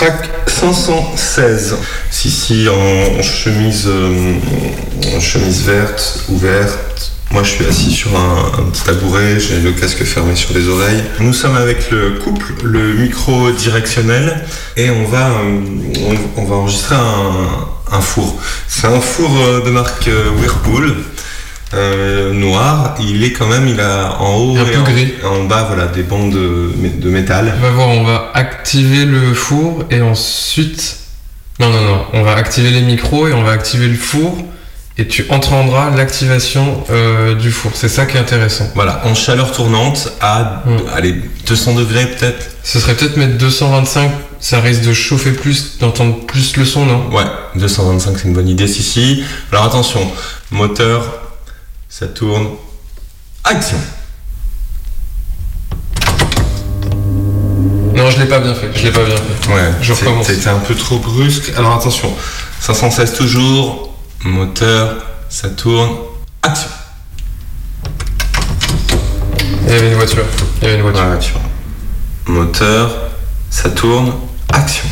Track 516. Si, si, en chemise, euh, chemise verte, ouverte. Moi, je suis assis sur un, petit tabouret, j'ai le casque fermé sur les oreilles. Nous sommes avec le couple, le micro directionnel, et on va, euh, on, va enregistrer un, four. C'est un four euh, de marque Whirlpool. Noir, il est quand même, il a en haut un peu gris. en bas, voilà, des bandes de, de métal. On va voir, on va activer le four et ensuite, non non non, on va activer les micros et on va activer le four et tu entendras l'activation euh, du four. C'est ça qui est intéressant. Voilà, en chaleur tournante à mm. allez, 200 degrés peut-être. Ce serait peut-être mettre 225, ça risque de chauffer plus, d'entendre plus le son, non? Ouais, 225 c'est une bonne idée, si si. Alors attention, moteur, ça tourne. Action Non, je l'ai pas bien fait. Je l'ai pas bien fait. Ouais, je recommence. C'était un peu trop brusque. Alors attention, 516 toujours, Moteur, ça tourne. Action Il y avait une voiture. Il y avait une voiture. Moteur, ça tourne. Action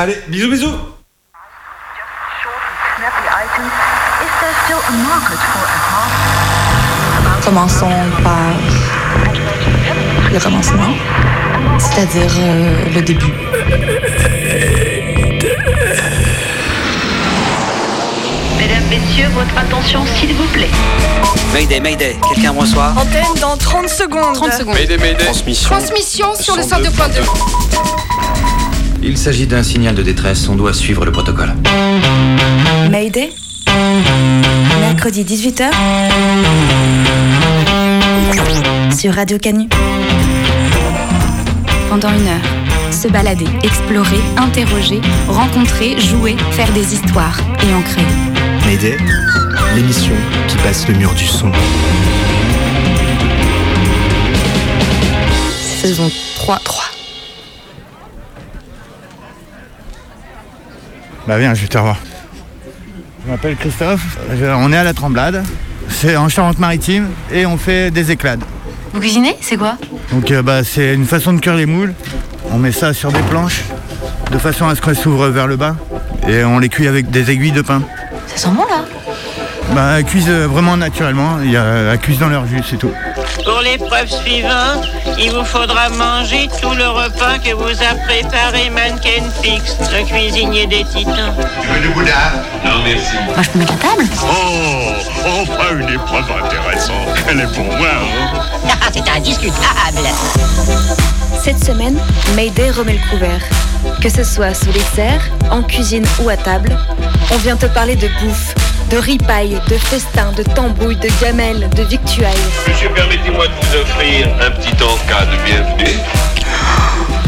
Allez, bisous, bisous Commençons par le commencement, c'est-à-dire euh, le début. Mesdames, Messieurs, votre attention s'il vous plaît. Mayday, Mayday, quelqu'un me reçoit Antenne dans 30 secondes. 30 secondes. Mayday, Mayday. Transmission. Transmission sur le 102.2. Il s'agit d'un signal de détresse, on doit suivre le protocole. Mayday Mercredi 18h sur Radio Canu. Pendant une heure, se balader, explorer, interroger, rencontrer, jouer, faire des histoires et en créer. Mayday, l'émission qui passe le mur du son. Saison 3. 3. Bah viens, je vais te revoir. Je m'appelle Christophe, on est à la Tremblade, c'est en Charente-Maritime et on fait des éclades. Vous cuisinez? C'est quoi? Donc euh, bah, c'est une façon de cuire les moules. On met ça sur des planches de façon à ce qu'elles s'ouvrent vers le bas et on les cuit avec des aiguilles de pain. Ça sent bon là? Bah elles cuisent vraiment naturellement, il y a, elles cuisent dans leur jus, c'est tout. Pour l'épreuve suivante, il vous faudra manger tout le repas que vous a préparé Mannequin Fix, le cuisinier des titans. Tu veux du boudin Non, merci. Moi, je peux mettre la table Oh, enfin une épreuve intéressante. Elle est pour moi, hein ah, C'est indiscutable. Cette semaine, Mayday remet le couvert. Que ce soit sous les serres, en cuisine ou à table, on vient te parler de bouffe de ripailles, de festins, de tambouilles, de gamelles, de victuailles. Monsieur, permettez-moi de vous offrir un petit encas de bienvenue.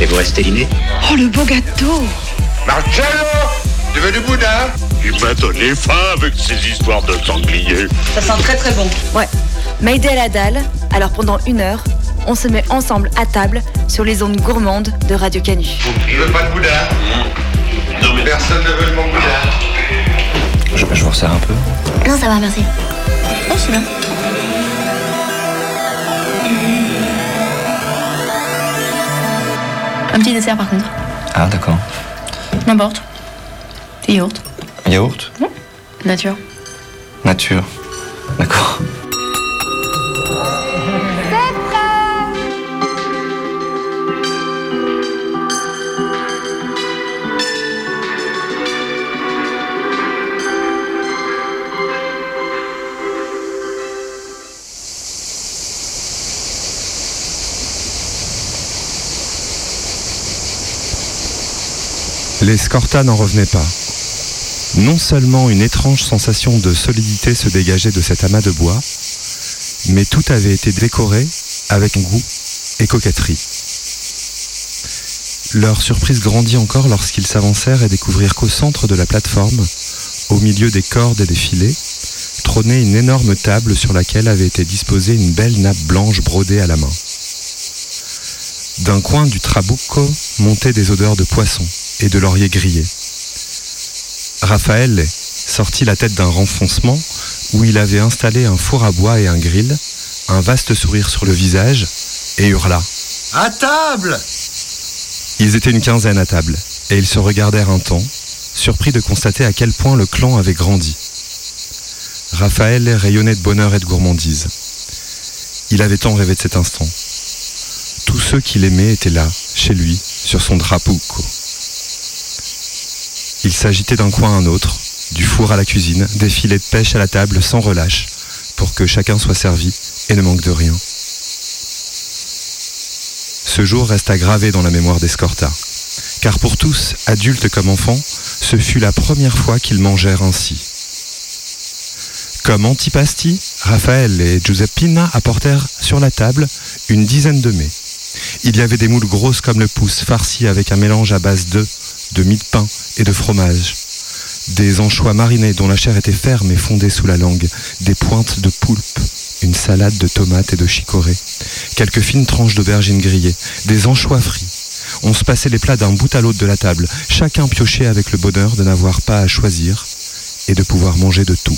Et vous restez dîner Oh, le beau gâteau Marcello Tu veux du boudin? Il m'a donné faim avec ces histoires de sanglier. Ça sent très très bon. Ouais. Maïdé à la dalle, alors pendant une heure, on se met ensemble à table sur les ondes gourmandes de Radio Canu. Il veut pas de boudin? Non mais personne ne veut de mon boudin. Je, je vous resserre un peu Non, ça va, merci. Oh, c'est bien. Un petit dessert par contre. Ah, d'accord. N'importe. Des yaourt. Yaourt Nature. Nature. D'accord. Scorta n'en revenaient pas. Non seulement une étrange sensation de solidité se dégageait de cet amas de bois, mais tout avait été décoré avec goût et coquetterie. Leur surprise grandit encore lorsqu'ils s'avancèrent et découvrirent qu'au centre de la plateforme, au milieu des cordes et des filets, trônait une énorme table sur laquelle avait été disposée une belle nappe blanche brodée à la main. D'un coin du trabucco montaient des odeurs de poisson et de laurier grillé. Raphaël sortit la tête d'un renfoncement où il avait installé un four à bois et un grill, un vaste sourire sur le visage, et hurla. À table Ils étaient une quinzaine à table, et ils se regardèrent un temps, surpris de constater à quel point le clan avait grandi. Raphaël rayonnait de bonheur et de gourmandise. Il avait tant rêvé de cet instant. Tous ceux qu'il aimait étaient là, chez lui, sur son drapeau. Il s'agitait d'un coin à un autre, du four à la cuisine, des filets de pêche à la table sans relâche, pour que chacun soit servi et ne manque de rien. Ce jour resta gravé dans la mémoire d'Escorta, car pour tous, adultes comme enfants, ce fut la première fois qu'ils mangèrent ainsi. Comme antipasti, Raphaël et Giuseppina apportèrent sur la table une dizaine de mets. Il y avait des moules grosses comme le pouce, farcies avec un mélange à base d'œufs, de mie de pain et de fromage. Des anchois marinés dont la chair était ferme et fondée sous la langue, des pointes de poulpe, une salade de tomates et de chicorée, quelques fines tranches d'aubergines grillées, des anchois frits. On se passait les plats d'un bout à l'autre de la table, chacun piochait avec le bonheur de n'avoir pas à choisir et de pouvoir manger de tout.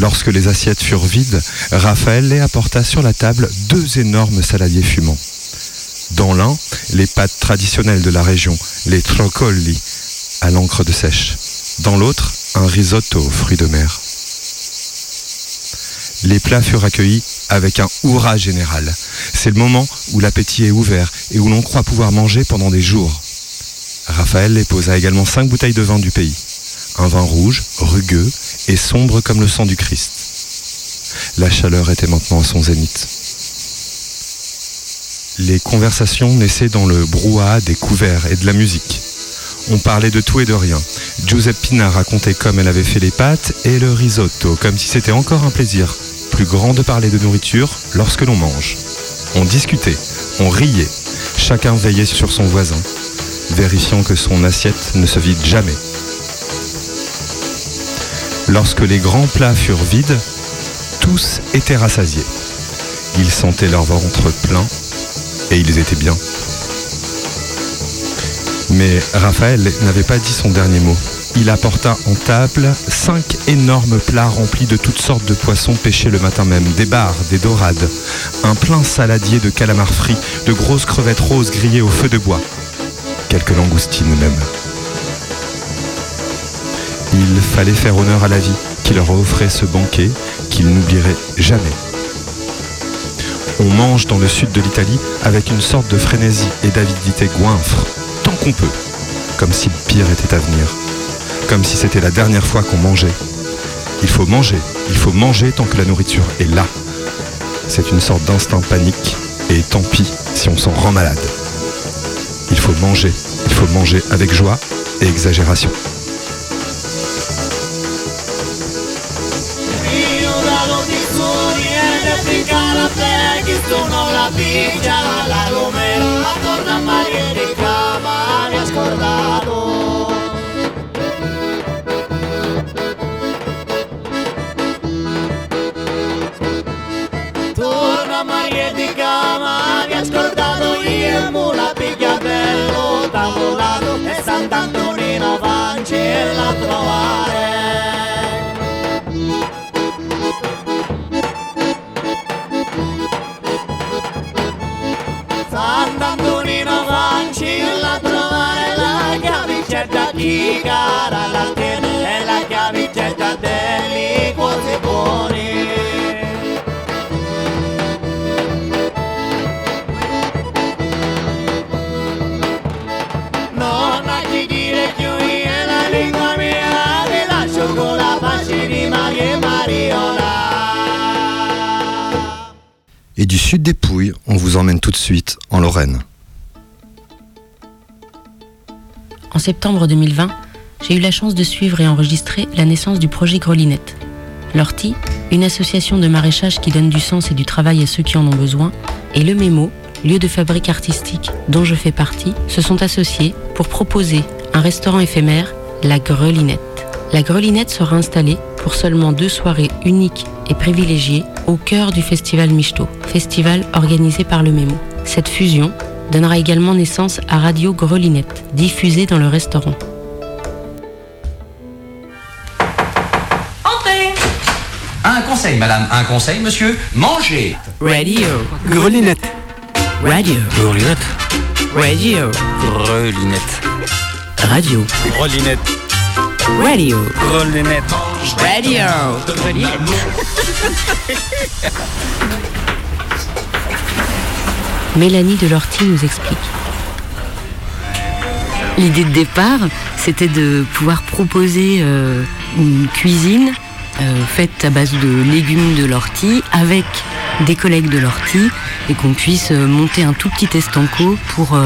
Lorsque les assiettes furent vides, Raphaël les apporta sur la table deux énormes saladiers fumants. Dans l'un, les pâtes traditionnelles de la région, les trocolli, à l'encre de sèche. Dans l'autre, un risotto aux fruits de mer. Les plats furent accueillis avec un hurrah général. C'est le moment où l'appétit est ouvert et où l'on croit pouvoir manger pendant des jours. Raphaël les également cinq bouteilles de vin du pays. Un vin rouge, rugueux et sombre comme le sang du Christ. La chaleur était maintenant à son zénith. Les conversations naissaient dans le brouhaha des couverts et de la musique. On parlait de tout et de rien. Giuseppina racontait comme elle avait fait les pâtes et le risotto, comme si c'était encore un plaisir plus grand de parler de nourriture lorsque l'on mange. On discutait, on riait, chacun veillait sur son voisin, vérifiant que son assiette ne se vide jamais. Lorsque les grands plats furent vides, tous étaient rassasiés. Ils sentaient leur ventre plein et ils étaient bien. Mais Raphaël n'avait pas dit son dernier mot. Il apporta en table cinq énormes plats remplis de toutes sortes de poissons pêchés le matin même, des bars, des dorades, un plein saladier de calamars frits, de grosses crevettes roses grillées au feu de bois, quelques langoustines même. Il fallait faire honneur à la vie qui leur offrait ce banquet qu'ils n'oublieraient jamais. On mange dans le sud de l'Italie avec une sorte de frénésie et d'avidité goinfre, tant qu'on peut, comme si le pire était à venir, comme si c'était la dernière fois qu'on mangeait. Il faut manger, il faut manger tant que la nourriture est là. C'est une sorte d'instinct panique, et tant pis si on s'en rend malade. Il faut manger, il faut manger avec joie et exagération. Sono la piccia, la gomera, torna a Maria di Cama, mi ha scordato. Torna a Maria di Cama, mi ha scordato io, mu la picchiatello, tavolato, e Sant'Antonino Vancella a trovare. La la. Et du sud des Pouilles, on vous emmène tout de suite en Lorraine. En septembre 2020, j'ai eu la chance de suivre et enregistrer la naissance du projet Grelinette. L'Ortie, une association de maraîchage qui donne du sens et du travail à ceux qui en ont besoin, et le Mémo, lieu de fabrique artistique dont je fais partie, se sont associés pour proposer un restaurant éphémère, la Grelinette. La Grelinette sera installée pour seulement deux soirées uniques et privilégiées au cœur du festival Michto, festival organisé par le Mémo. Cette fusion donnera également naissance à Radio Grelinette, diffusée dans le restaurant. Entrez Un conseil, madame, un conseil, monsieur, mangez Radio. Grelinette. Radio. Grelinette. Radio. Grelinette. Radio. Grelinette. Radio. Grelinette. Radio. Mélanie Delorty nous explique. L'idée de départ, c'était de pouvoir proposer euh, une cuisine euh, faite à base de légumes de l'ortie avec des collègues de l'ortie et qu'on puisse euh, monter un tout petit estanco pour,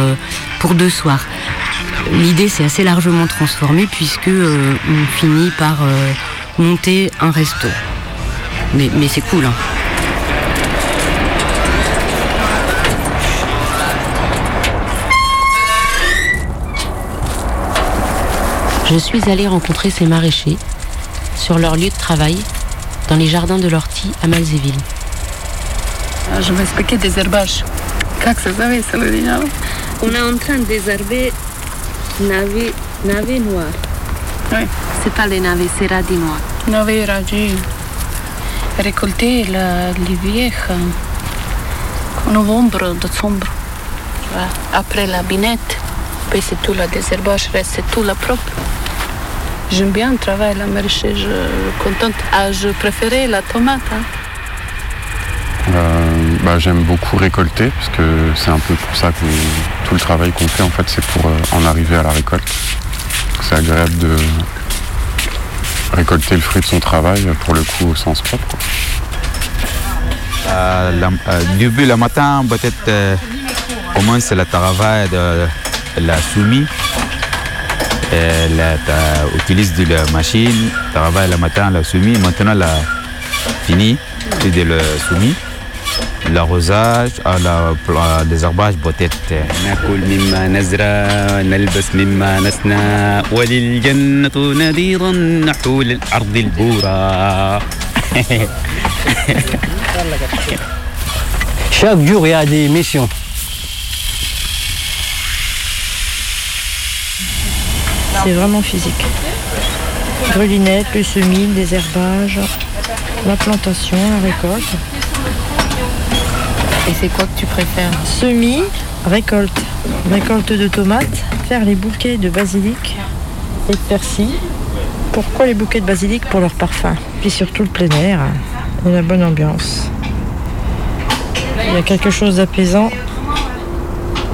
deux soirs. L'idée s'est assez largement transformée puisque on finit par monter un resto. Mais, mais c'est cool. Hein. Je suis allée rencontrer ces maraîchers sur leur lieu de travail dans les jardins de l'Ortie à Malzéville. Ah, je vais expliquer des herbages. On est en train de désherber navet, navet noir. Oui. C'est pas les navets, c'est radis noir. Navet radis. Récolter la, les vieilles euh, en novembre, décembre. Après la binette, puis c'est tout le désherbage, reste tout le propre. J'aime bien le travail, la maraîchage, je suis contente. Ah, je préférais la tomate. hein. Euh, bah, J'aime beaucoup récolter, parce que c'est un peu pour ça que tout le travail qu'on fait, en fait, c'est pour euh, en arriver à la récolte. C'est agréable de récolter le fruit de son travail, pour le coup, au sens propre. Euh, la- euh, début le matin, peut-être euh, commence le travail de la soumis Et là, t'as- utilise de la machine, travaille le matin la soumis. Maintenant, la fini de le soumis. L'arrosage, à la pla- désherbage peut-être. ناكل مما نزرع نلبس مما نصنع وللجنة نذيرا نحول الأرض البورة Chaque jour, il y a des missions. C'est vraiment physique. Grelinette, le semis, le désherbage, la plantation, la récolte. Et c'est quoi que tu préfères? Semis, récolte. Récolte de tomates, faire les bouquets de basilic et de persil. Pourquoi les bouquets de basilic? Pour leur parfum. Puis surtout le plein air et la bonne ambiance. Il y a quelque chose d'apaisant.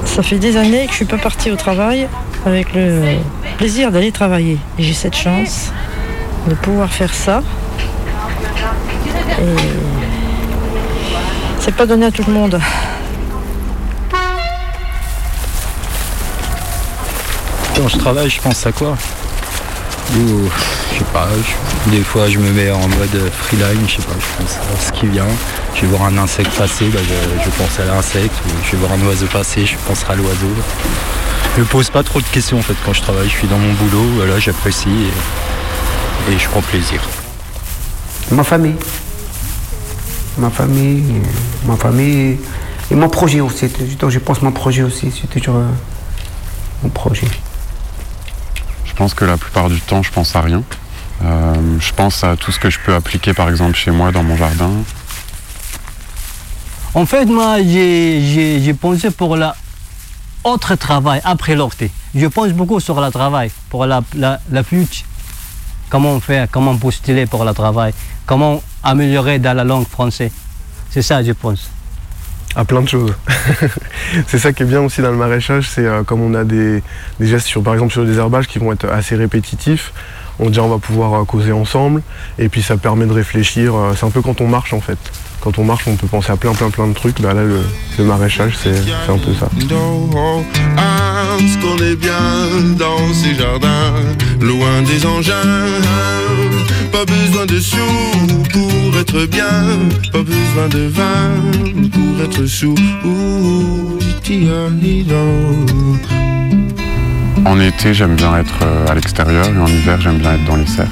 Ça fait des années que je suis pas partie au travail avec le plaisir d'aller travailler. J'ai cette chance de pouvoir faire ça. C'est pas donné à tout le monde. Quand je travaille, je pense à quoi? Ou, Je sais pas, des fois je me mets en mode freeline, je sais pas, je pense à ce qui vient. Je vais voir un insecte passer, bah, je, je pense à l'insecte, je vais voir un oiseau passer, je penserai à l'oiseau. Je me pose pas trop de questions en fait quand je travaille, je suis dans mon boulot, voilà, j'apprécie et, et je prends plaisir. Ma famille. Ma famille, ma famille et mon projet aussi. Donc je pense mon projet aussi, c'est toujours euh, mon projet. Je pense que la plupart du temps, je pense à rien. Euh, je pense à tout ce que je peux appliquer, par exemple, chez moi, dans mon jardin. En fait, moi, j'ai pensé pour la autre travail après l'ortie. Je pense beaucoup sur le travail, pour la, la, la future. Comment faire, comment postuler pour le travail, comment améliorer dans la langue française. C'est ça, je pense. à plein de choses. c'est ça qui est bien aussi dans le maraîchage, c'est euh, comme on a des, des gestes sur, par exemple sur le désherbage qui vont être assez répétitifs, on dit on va pouvoir euh, causer ensemble et puis ça permet de réfléchir. euh, c'est un peu quand on marche en fait. Quand on marche, on peut penser à plein plein plein de trucs. Bah là, le, le maraîchage, c'est un peu ça. Ce qu'on est bien dans ces jardins. loin des engins. Pas besoin de sous pour être bien, pas besoin de vin pour être sous. En été, j'aime bien être euh, à l'extérieur et en hiver, j'aime bien être dans les serres.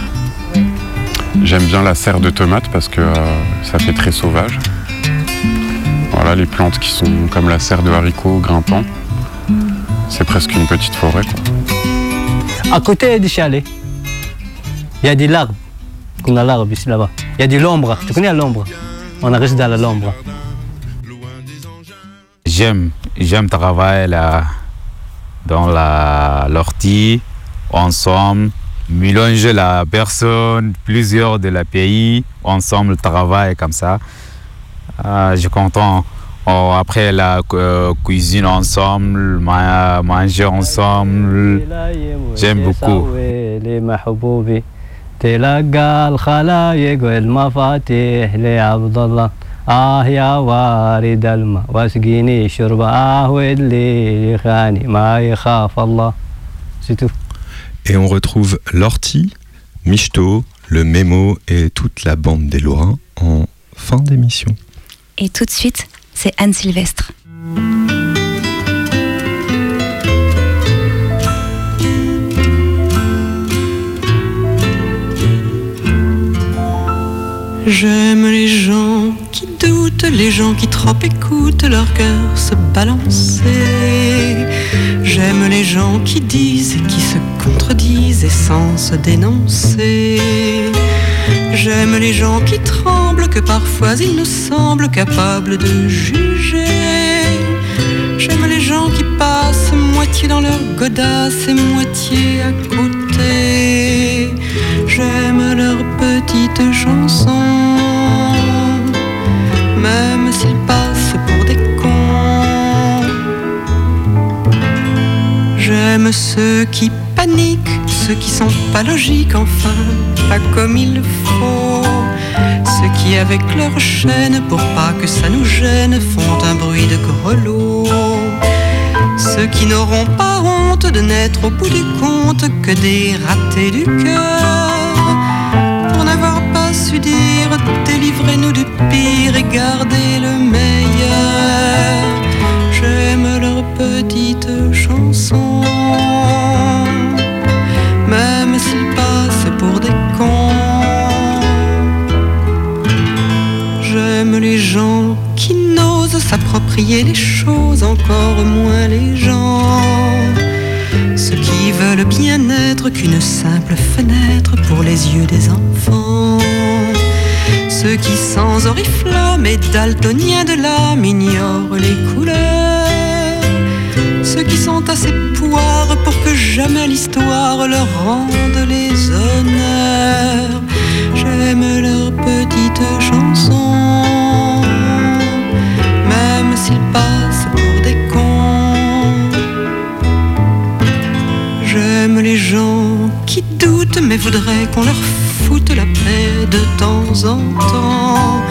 J'aime bien la serre de tomates parce que euh, ça fait très sauvage. Voilà, les plantes qui sont comme la serre de haricots grimpant. C'est presque une petite forêt. quoi. À côté du chalet, il y a des arbres. Comme l'arbre ici là-bas. Il y a de l'ombre. Tu connais l'ombre? On reste dans l'ombre. J'aime, j'aime travailler là, dans la l'ortie, ensemble, mélanger la personne, plusieurs de la pays, ensemble travailler comme ça. Ah, je suis content. Oh, après la euh, cuisine ensemble, ma- manger ensemble, j'aime beaucoup. لمحبوبي تلقى الخلايق والمفاتيح لعبد الله آه يا وارد الماء واسقيني شربة آه ودلي خاني ما يخاف الله C'est tout. Et on retrouve l'ortie, Michto, le Mémo et toute la bande des Lorrains en fin d'émission. Et tout de suite, c'est Anne Sylvestre. J'aime les gens qui doutent, les gens qui trop écoutent leur cœur se balancer. J'aime les gens qui disent, qui se contredisent et sans se dénoncer. J'aime les gens qui tremblent, que parfois ils nous semblent capables de juger. J'aime les gens qui passent moitié dans leur godasse et moitié à côté. J'aime leurs petites chansons, Ceux qui paniquent, ceux qui sont pas logiques, enfin, pas comme il faut. Ceux qui, avec leur chaîne, pour pas que ça nous gêne, font un bruit de grelot. Ceux qui n'auront pas honte de n'être au bout du compte que des ratés du cœur. Pour n'avoir pas su dire, délivrez-nous du pire et gardez le meilleur. Qui n'osent s'approprier les choses, encore moins les gens. Ceux qui veulent bien être qu'une simple fenêtre pour les yeux des enfants. Ceux qui sans oriflamme et daltoniens de l'âme ignorent les couleurs. Ceux qui sont assez poires pour que jamais l'histoire leur rende les honneurs. J'aime leurs petites chansons, les gens qui doutent mais voudraient qu'on leur foute la paix de temps en temps.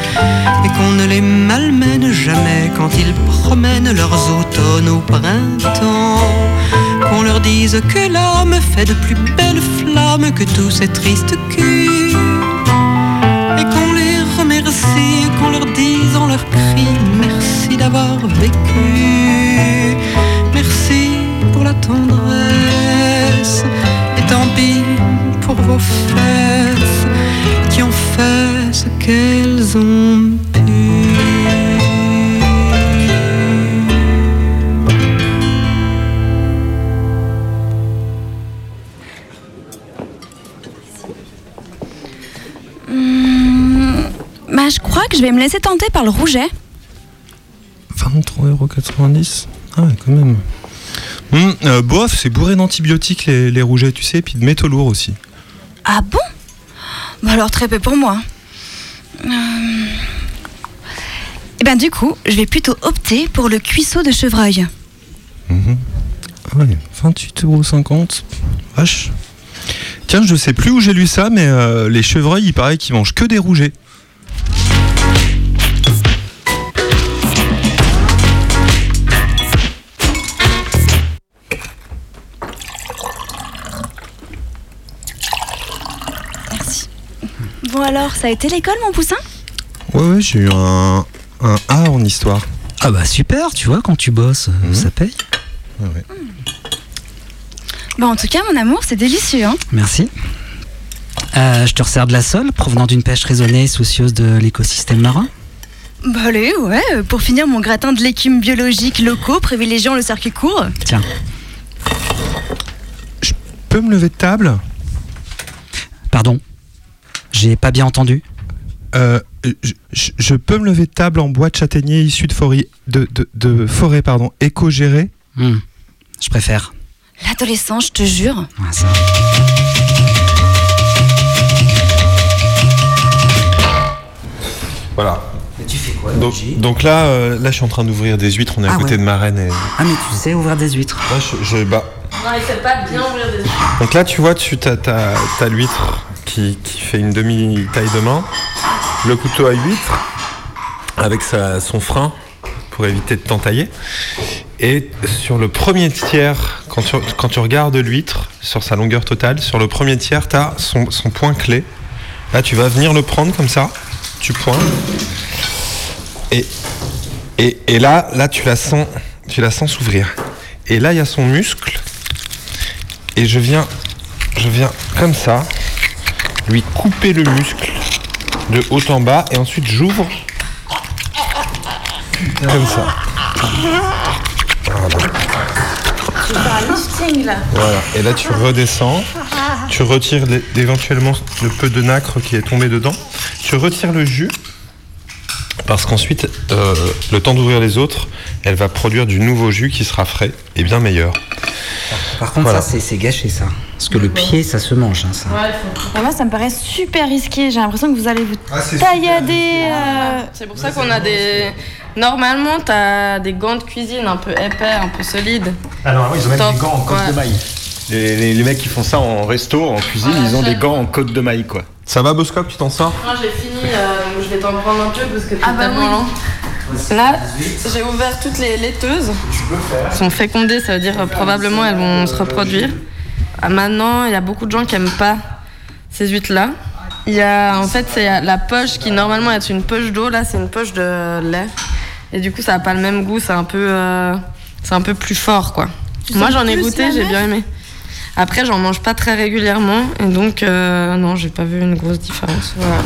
Et qu'on ne les malmène jamais quand ils promènent leurs automnes au printemps. Qu'on leur dise que l'âme fait de plus belles flammes que tous ces tristes culs. Et qu'on les remercie, qu'on leur dise en leur cri merci d'avoir vécu, merci pour la tendresse, vos fesses qui ont fait ce qu'elles ont pu. Hum, bah, je crois que je vais me laisser tenter par le rouget. 23,90€ Ah ouais, quand même. Hum, euh, bof, c'est bourré d'antibiotiques les, les rougets, tu sais, et puis de métaux lourds aussi. Ah bon? Bah alors très peu pour moi. Euh, Eh ben du coup, je vais plutôt opter pour le cuisseau de chevreuil. Ah ouais, 28,50€. Vache. Tiens, je sais plus où j'ai lu ça, mais euh, les chevreuils, il paraît qu'ils mangent que des rougets. Bon alors, ça a été l'école mon poussin? Ouais, ouais, j'ai eu un, un A en histoire. Ah bah super, tu vois, quand tu bosses, euh, ça paye. Ouais, ouais. Bah en tout cas mon amour, c'est délicieux hein. Merci. Euh, je te resserre de la sole, provenant d'une pêche raisonnée et soucieuse de l'écosystème marin. Bah allez, ouais, euh, pour finir mon gratin de légumes biologiques locaux privilégiant le circuit court. Tiens. Peux me lever de table? Pardon J'ai pas bien entendu Euh, je, peux me lever de table en bois de châtaignier issu de forêt, de, de, de forêt pardon, éco-gérée Hmm, Je préfère. L'adolescent, je te jure. Ça. Voilà. Mais tu fais quoi Donc, donc là, euh, là, je suis en train d'ouvrir des huîtres. On est à Ah côté ouais. de ma reine. Et... Ah, mais tu sais ouvrir des huîtres. Je, je- bah, Non, il sait pas bien ouvrir des Donc là, tu vois, tu as, t'as l'huître qui, fait une demi-taille de main, le couteau à huître avec son frein pour éviter de t'entailler. Et sur le premier tiers, quand tu, regardes l'huître, sur sa longueur totale, sur le premier tiers, tu as son, point clé. Là, tu vas venir le prendre comme ça, tu pointes. Et là, là, tu la sens, tu la sens s'ouvrir. Et là, il y a son muscle et je viens, je viens comme ça, lui couper le muscle de haut en bas et ensuite j'ouvre comme ça. Voilà. Et là tu redescends, tu retires éventuellement le peu de nacre qui est tombé dedans, tu retires le jus parce qu'ensuite, euh, le temps d'ouvrir les autres, elle va produire du nouveau jus qui sera frais et bien meilleur. Par contre, Voilà. ça, c'est- gâché, ça. Parce que le pied, ça se mange, hein, ça. Et moi, ça me paraît super risqué. J'ai l'impression que vous allez vous Ah, c'est taillader. euh, C'est pour ça qu'on a des. Normalement, t'as des gants de cuisine un peu épais, un peu solides. Alors oui, ils ont même des gants en côte Ouais. de maille. Les, les- les mecs qui font ça en resto, en cuisine, ils ont des gants en côte de maille, quoi. Ça va, Boscop, tu t'en sors Moi j'ai fini, euh, je vais t'en prendre un peu parce que t'es Ah bah tellement oui. Là, j'ai ouvert toutes les laiteuses. Elles sont fécondées, ça veut dire euh, probablement elles vont se reproduire. Ah, maintenant, il y a beaucoup de gens qui aiment pas ces huîtres-là. Il y a, en fait, c'est la poche qui normalement est une poche d'eau. Là, c'est une poche de lait. Et du coup, ça n'a pas le même goût. C'est un peu, euh, c'est un peu plus fort, quoi. Tu Moi, j'en ai goûté, j'ai bien aimé. Après, j'en mange pas très régulièrement. Et donc, euh, non, j'ai pas vu une grosse différence. Voilà.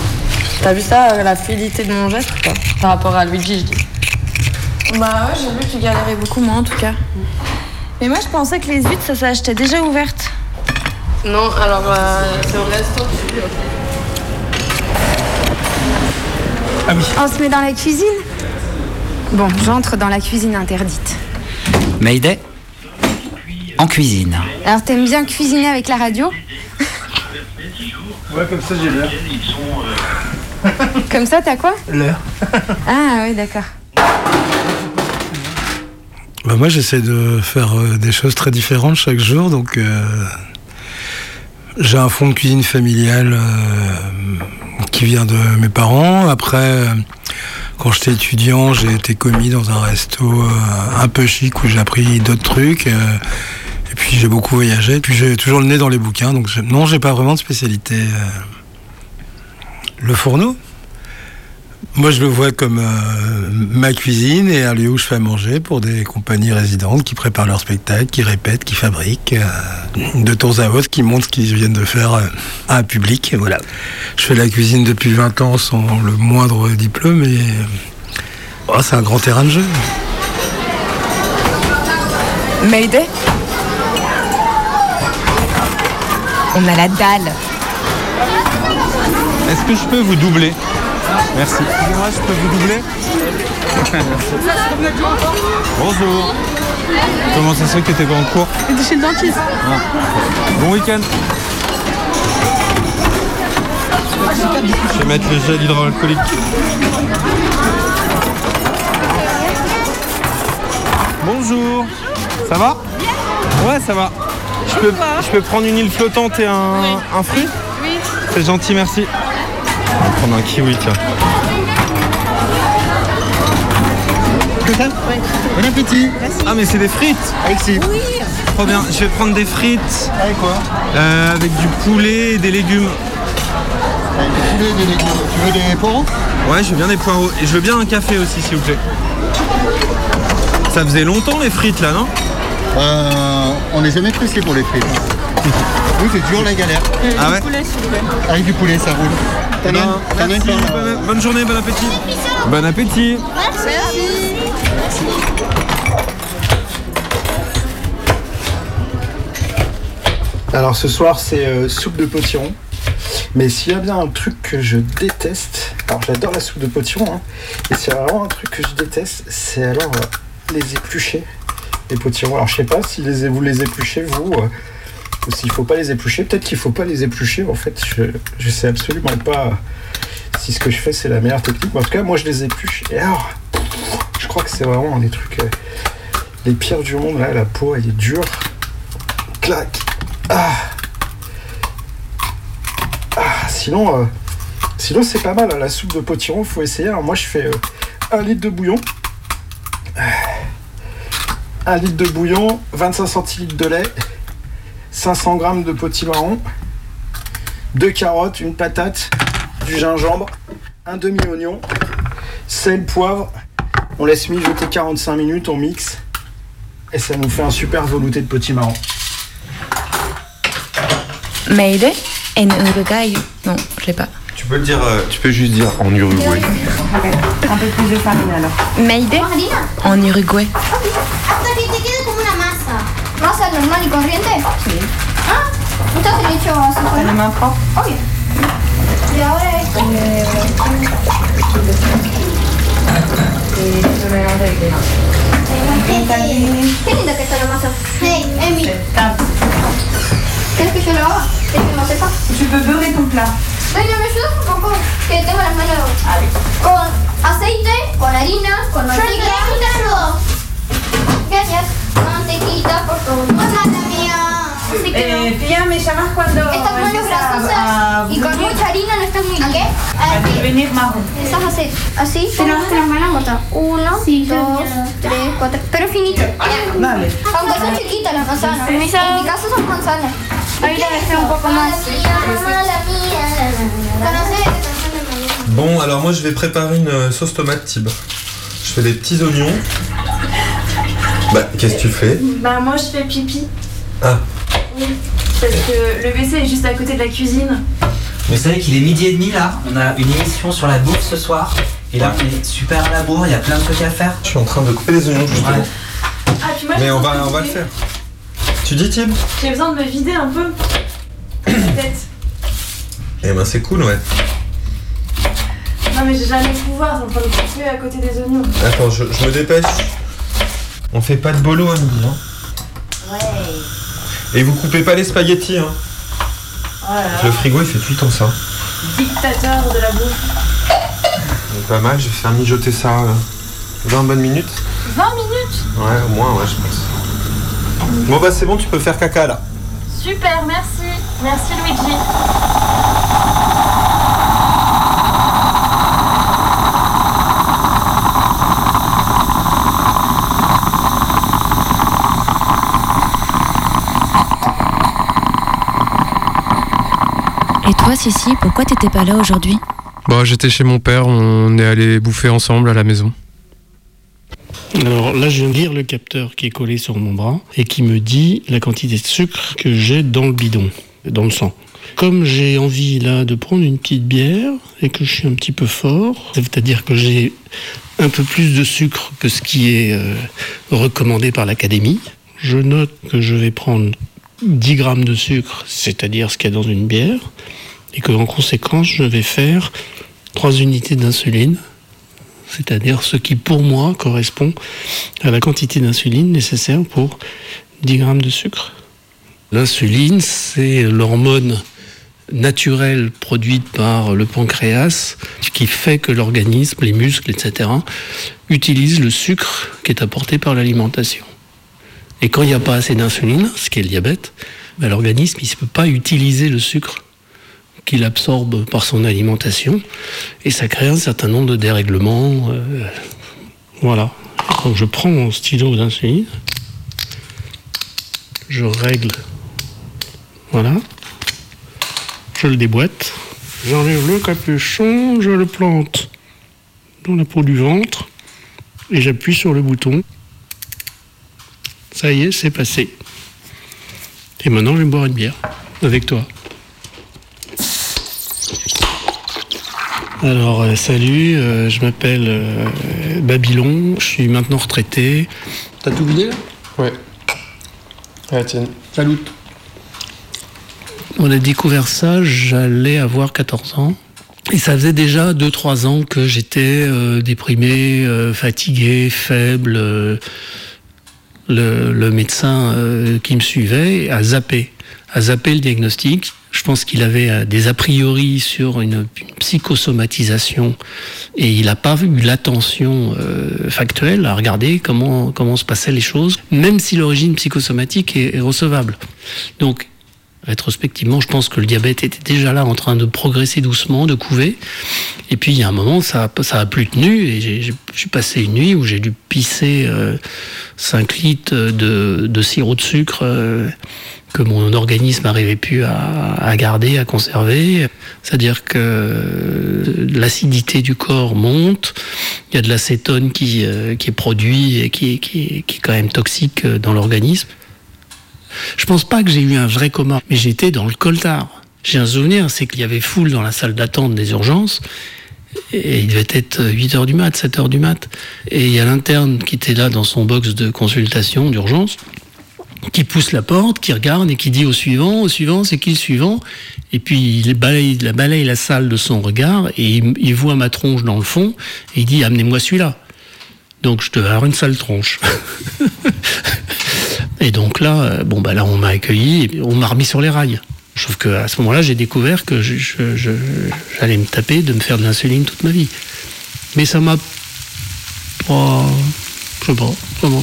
T'as vu ça, euh, la fluidité de mon geste ou pas? Par rapport à Luigi, je dis. Bah ouais, j'ai vu que tu galérais beaucoup moins en tout cas. Mais moi, je pensais que les huîtres, ça s'achetait déjà ouvertes. Non, alors, euh, c'est au resto. Ah oui. On se met dans la cuisine? Bon, j'entre dans la cuisine interdite. Mayday? En cuisine. Alors, t'aimes bien cuisiner avec la radio Ouais, comme ça j'ai l'heure. Comme ça, t'as quoi L'heure. Ah oui, d'accord. Bah, moi, j'essaie de faire euh, des choses très différentes chaque jour. Donc, euh, j'ai un fond de cuisine familiale euh, qui vient de mes parents. Après, quand j'étais étudiant, j'ai été commis dans un resto euh, un peu chic où j'ai appris d'autres trucs. euh, et puis, j'ai beaucoup voyagé. Puis, j'ai toujours le nez dans les bouquins. Donc, je- non, j'ai pas vraiment de spécialité. euh. Le fourneau moi, je le vois comme euh, ma cuisine et un lieu où je fais à manger pour des compagnies résidentes qui préparent leur spectacle, qui répètent, qui fabriquent, euh, de temps à autre, qui montrent ce qu'ils viennent de faire euh, à un public. Et voilà. Je fais la cuisine depuis 20 ans sans le moindre diplôme et euh, oh, c'est un grand terrain de jeu. Mayday? On a la dalle. Est-ce que je peux vous doubler? Merci. Excusez-moi, je peux vous doubler? Bonjour. Comment ça se fait que t'étais pas en cours? T'es chez le dentiste. Ah. Bon week-end. Je vais mettre le gel hydroalcoolique. Bonjour. Ça va? Ouais, ça va. Je peux, je peux prendre une île flottante et un, un fruit Oui. C'est gentil, merci. On va prendre un kiwi, tiens. Bon appétit. Ah, mais c'est des frites Alexis. Oui. Trop bien. Je vais prendre des frites. Avec quoi Euh, avec du poulet et des légumes. poulet, des légumes. Tu veux des poireaux Ouais, je veux bien des poireaux. Et je veux bien un café aussi, s'il vous plaît. Ça faisait longtemps les frites là, non Euh, on n'est jamais pressé pour les frites. Nous, c'est toujours la galère. Ah ouais Avec du poulet, ça roule. T'en as as une Merci, bonne, bonne journée, bon appétit. Bon appétit. Alors ce soir c'est euh, soupe de potiron. Mais s'il y a bien un truc que je déteste, alors j'adore la soupe de potiron, hein, et c'est vraiment un truc que je déteste, c'est alors euh, les éplucher, les potirons. Alors je sais pas si les, vous les épluchez vous, euh, ou s'il faut pas les éplucher. Peut-être qu'il faut pas les éplucher en fait, je, sais absolument pas si ce que je fais c'est la meilleure technique. Mais en tout cas moi je les épluche, et alors je crois que c'est vraiment des trucs euh, les pires du monde, la peau elle est dure. Clac ah. Ah, sinon, euh, sinon c'est pas mal. hein, La soupe de potiron, faut essayer. Alors moi, je fais un litre de bouillon. Un litre de bouillon, 25 centilitres de lait, 500 grammes de potimarron, deux carottes, une patate, du gingembre, un demi-oignon, sel, poivre. On laisse mijoter 45 minutes, on mixe. Et ça nous fait un super velouté de potimarron. Made in Uruguay. Non, je l'ai pas. Tu peux le dire, euh, tu peux juste dire en Uruguay. Un peu plus de farine alors. Made en Uruguay. ¿Masa normal y corriente? Sí. Ah, ¿usted se le echó azúcar? la main propre. Obvio. Y ahora esto. Qué linda que está la masa. Hey, Emi. ¿Quieres que yo lo haga? ¿Quieres que lo sepa? Tu peux beurrer ton plat. Doña, ¿me ayudas un poco? Que tengo las manos. Con aceite, con harina, con mantequilla. Gracias. Mantequita, por favor. Hola, mía. Así que Eh, no. Pia, me llamas cuando Estas manos a- grasosas a y con mucha harina no están muy bien. ¿A qué? a devenir marron. Estás así, así, pero las manos cortas. Uno, dos, tres, cuatro. Pero finito. Dale. Aunque son chiquitas las manzanas. En mi caso son manzanas. Ahí la dejé un poco más. ¿Conoces? Bon, alors moi je vais préparer une euh, sauce tomate Tib. Je fais des petits oignons. Bah, qu'est-ce que tu fais Bah moi je fais pipi. Ah, Oui. Parce que le WC est juste à côté de la cuisine. Vous savez qu'il est midi et demi là, on a une émission sur la bourse ce soir. Et là on est super à la bourre, il y a plein de trucs à faire. je suis en train de couper les oignons justement. Ah puis moi Mais on va, on va le faire. Tu dis Tib J'ai besoin de me vider un peu. La tête. Eh ben c'est cool, ouais. Non mais j'ai jamais le pouvoir, c'est en train de couper à côté des oignons. Attends, je, je me dépêche. On fait pas de bolo à midi, hein. Ouais. Et vous coupez pas les spaghettis, hein. Voilà. Le frigo il fait tout le temps ça. Dictateur de la bouffe. Pas mal, je vais faire mijoter ça euh, 20 bonnes minutes. 20 minutes? Ouais, au moins, ouais, je pense. Bon bah c'est bon, tu peux faire caca là. Super, merci. Merci Luigi. Et toi, Sissi, pourquoi t'étais pas là aujourd'hui? Bah, j'étais chez mon père, on est allé bouffer ensemble à la maison. Alors là, je viens de lire le capteur qui est collé sur mon bras et qui me dit la quantité de sucre que j'ai dans le bidon, dans le sang. Comme j'ai envie là de prendre une petite bière et que je suis un petit peu fort, c'est-à-dire que j'ai un peu plus de sucre que ce qui est euh, recommandé par l'académie, je note que je vais prendre 10 grammes de sucre, c'est-à-dire ce qu'il y a dans une bière, et que en conséquence, je vais faire 3 unités d'insuline c'est-à-dire ce qui pour moi correspond à la quantité d'insuline nécessaire pour 10 grammes de sucre. L'insuline, c'est l'hormone naturelle produite par le pancréas qui fait que l'organisme, les muscles, etc., utilisent le sucre qui est apporté par l'alimentation. Et quand il n'y a pas assez d'insuline, ce qui est le diabète, ben, l'organisme ne peut pas utiliser le sucre qu'il absorbe par son alimentation, et ça crée un certain nombre de dérèglements. euh, voilà. Je prends mon stylo d'insuline, je règle, voilà, je le déboîte, J'enlève le capuchon, je le plante dans la peau du ventre et j'appuie sur le bouton. Ça y est, c'est passé. Et maintenant, je vais boire une bière avec toi. Alors, euh, salut, euh, je m'appelle euh, Babylon, je suis maintenant retraité. T'as tout vidé là? Ouais. Ah, tiens. Salut. On a découvert ça, j'allais avoir 14 ans. Et ça faisait déjà 2-3 ans que j'étais euh, déprimé, euh, fatigué, faible. le, le médecin euh, qui me suivait a zappé, a zappé le diagnostic. Je pense qu'il avait euh, des a priori sur une, une psychosomatisation et il n'a pas eu l'attention euh, factuelle à regarder comment, comment se passaient les choses, même si l'origine psychosomatique est, recevable. Donc, rétrospectivement, je pense que le diabète était déjà là en train de progresser doucement, de couver. Et puis, il y a un moment, ça ça a plus tenu et j'ai- passé une nuit où j'ai dû pisser euh, 5 litres de, de sirop de sucre euh, que mon organisme n'arrivait plus à, garder, à conserver. C'est-à-dire que euh, l'acidité du corps monte, il y a de l'acétone qui, euh, qui est produit et qui, qui, qui est quand même toxique euh, dans l'organisme. Je pense pas que j'ai eu un vrai coma, mais j'étais dans le coltard. J'ai un souvenir, c'est qu'il y avait foule dans la salle d'attente des urgences, et il devait être 8h du mat, 7h du mat. Et il y a l'interne qui était là dans son box de consultation d'urgence, qui pousse la porte, qui regarde et qui dit au suivant, au suivant, c'est qui le suivant? Et puis il balaye, la balaye la salle de son regard, et il, il voit ma tronche dans le fond, et il dit, amenez-moi celui-là. Donc je devais avoir une sale tronche. Et donc là, euh, bon bah là on m'a accueilli, et on m'a remis sur les rails. Sauf que à ce moment-là, j'ai découvert que je- je- je- j'allais me taper de me faire de l'insuline toute ma vie. Mais ça m'a pas, je sais pas, vraiment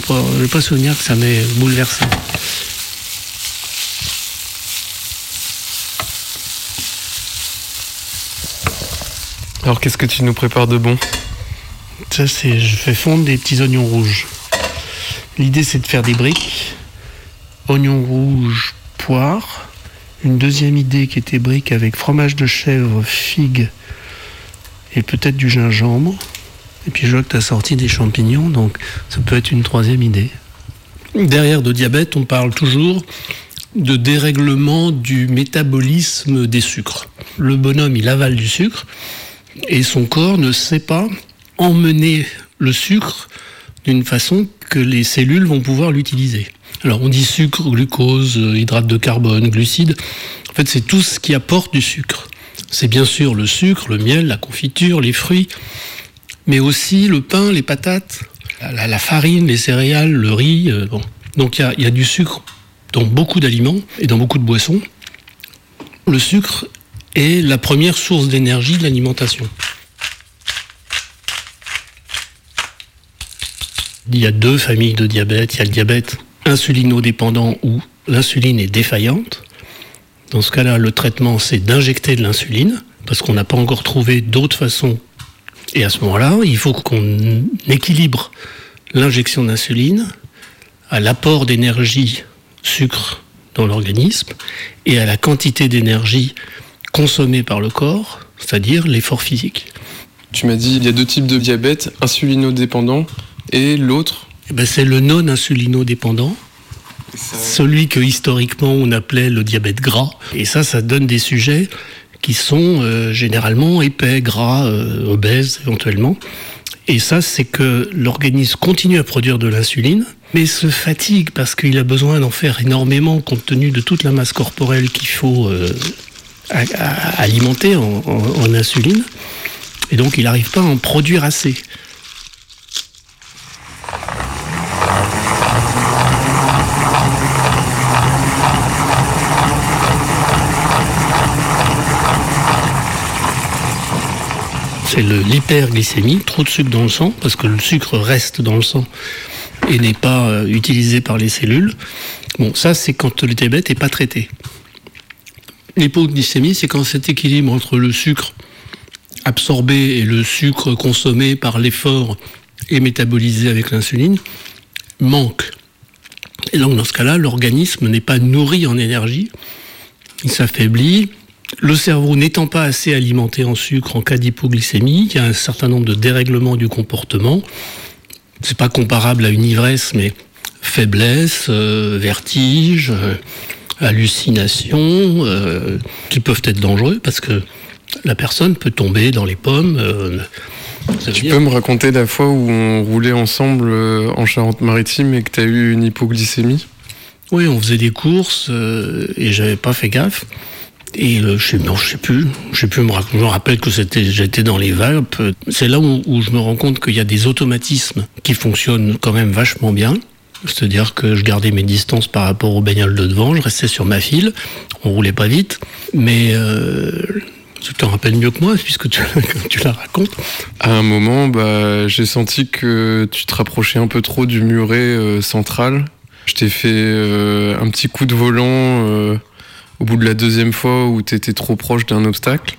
pas, souvenir que ça m'ait bouleversé. Alors, qu'est-ce que tu nous prépares de bon? Ça c'est, je fais fondre des petits oignons rouges. L'idée c'est de faire des briques, oignons rouges, poire. Une deuxième idée qui était brique avec fromage de chèvre, figues et peut-être du gingembre. Et puis que tu as sorti des champignons, donc ça peut être une troisième idée. Derrière de diabète, on parle toujours de dérèglement du métabolisme des sucres. Le bonhomme, il avale du sucre et son corps ne sait pas emmener le sucre d'une façon que les cellules vont pouvoir l'utiliser. Alors on dit sucre, glucose, hydrate de carbone, glucides. En fait, c'est tout ce qui apporte du sucre. C'est bien sûr le sucre, le miel, la confiture, les fruits, mais aussi le pain, les patates, la, farine, les céréales, le riz. euh, bon. Donc il y y a du sucre dans beaucoup d'aliments et dans beaucoup de boissons. Le sucre est la première source d'énergie de l'alimentation. Il y a deux familles de diabète. Il y a le diabète insulinodépendant où l'insuline est défaillante. Dans ce cas-là, le traitement, c'est d'injecter de l'insuline, parce qu'on n'a pas encore trouvé d'autres façons. Et à ce moment-là, il faut qu'on équilibre l'injection d'insuline à l'apport d'énergie sucre dans l'organisme et à la quantité d'énergie consommée par le corps, c'est-à-dire l'effort physique. Tu m'as dit il y a deux types de diabète, insulinodépendant et l'autre. Eh ben, c'est le non insulinodépendant, celui que historiquement on appelait le diabète gras. Et ça, ça donne des sujets qui sont euh, généralement épais, gras, euh, obèses éventuellement. Et ça, c'est que l'organisme continue à produire de l'insuline, mais se fatigue parce qu'il a besoin d'en faire énormément compte tenu de toute la masse corporelle qu'il faut euh, alimenter en, en- en insuline. Et donc, il n'arrive pas à en produire assez. C'est l'hyperglycémie, trop de sucre dans le sang, parce que le sucre reste dans le sang et n'est pas euh, utilisé par les cellules. Bon, ça, c'est quand le diabète n'est pas traité. L'hypoglycémie, c'est quand cet équilibre entre le sucre absorbé et le sucre consommé par l'effort et métabolisé avec l'insuline manque. Et donc, dans ce cas-là, l'organisme n'est pas nourri en énergie, il s'affaiblit, Le cerveau n'étant pas assez alimenté en sucre en cas d'hypoglycémie, il y a un certain nombre de dérèglements du comportement. C'est pas comparable à une ivresse, mais faiblesse, euh, vertige, euh, hallucination, euh, qui peuvent être dangereux parce que la personne peut tomber dans les pommes. euh, Tu dire- peux me raconter la fois où on roulait ensemble en Charente-Maritime et que tu as eu une hypoglycémie? Oui, on faisait des courses et j'avais pas fait gaffe. Et euh, je sais, sais plus. Je sais plus. Me je me rappelle que j'étais dans les Alpes. C'est là où, je me rends compte qu'il y a des automatismes qui fonctionnent quand même vachement bien. C'est-à-dire que je gardais mes distances par rapport aux bagnoles de devant, je restais sur ma file, on roulait pas vite, mais euh, tu te rappelles mieux que moi puisque tu, la racontes. À un moment, bah, j'ai senti que tu te rapprochais un peu trop du muret euh, central. Je t'ai fait euh, un petit coup de volant au bout de la deuxième fois où tu trop proche d'un obstacle.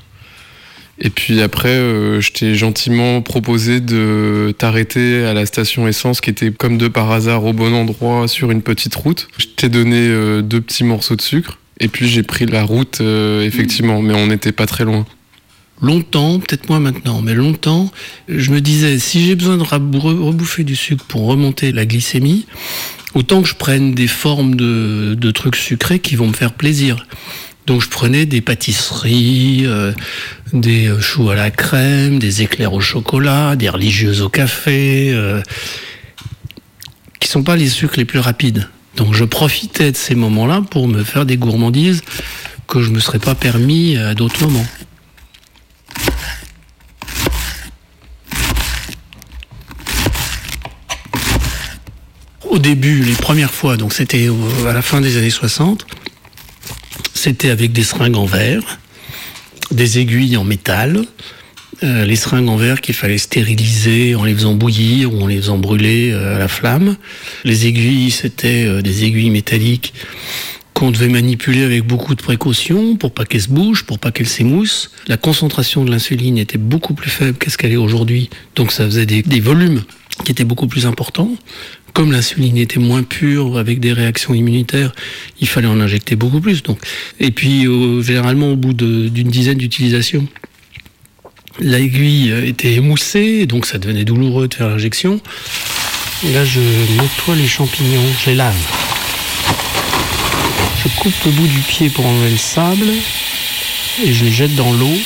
Et puis après, euh, je t'ai gentiment proposé de t'arrêter à la station essence qui était comme de par hasard au bon endroit sur une petite route. Je t'ai donné euh, deux petits morceaux de sucre. Et puis j'ai pris la route, euh, effectivement, mais on n'était pas très loin. Longtemps, peut-être moins maintenant, mais longtemps, je me disais, si j'ai besoin de rebouffer du sucre pour remonter la glycémie, autant que je prenne des formes de, trucs sucrés qui vont me faire plaisir. Donc je prenais des pâtisseries, euh, des euh, choux à la crème, des éclairs au chocolat, des religieuses au café, euh, qui sont pas les sucres les plus rapides. Donc je profitais de ces moments-là pour me faire des gourmandises que je me serais pas permis à d'autres moments. Au début, les premières fois, donc c'était à la fin des années 60, c'était avec des seringues en verre, des aiguilles en métal, euh, les seringues en verre qu'il fallait stériliser en les faisant bouillir ou en les faisant brûler euh, à la flamme. Les aiguilles, c'était euh, des aiguilles métalliques qu'on devait manipuler avec beaucoup de précaution pour pas qu'elles se bougent, pour pas qu'elles s'émoussent. La concentration de l'insuline était beaucoup plus faible qu'est-ce qu'elle est aujourd'hui, donc ça faisait des, volumes qui étaient beaucoup plus importants. Comme l'insuline était moins pure avec des réactions immunitaires, il fallait en injecter beaucoup plus. Donc, et puis euh, généralement au bout d'une dizaine d'utilisations, l'aiguille était émoussée, donc ça devenait douloureux de faire l'injection. Là, je nettoie les champignons, je les lave. Je coupe le bout du pied pour enlever le sable et je les jette dans l'eau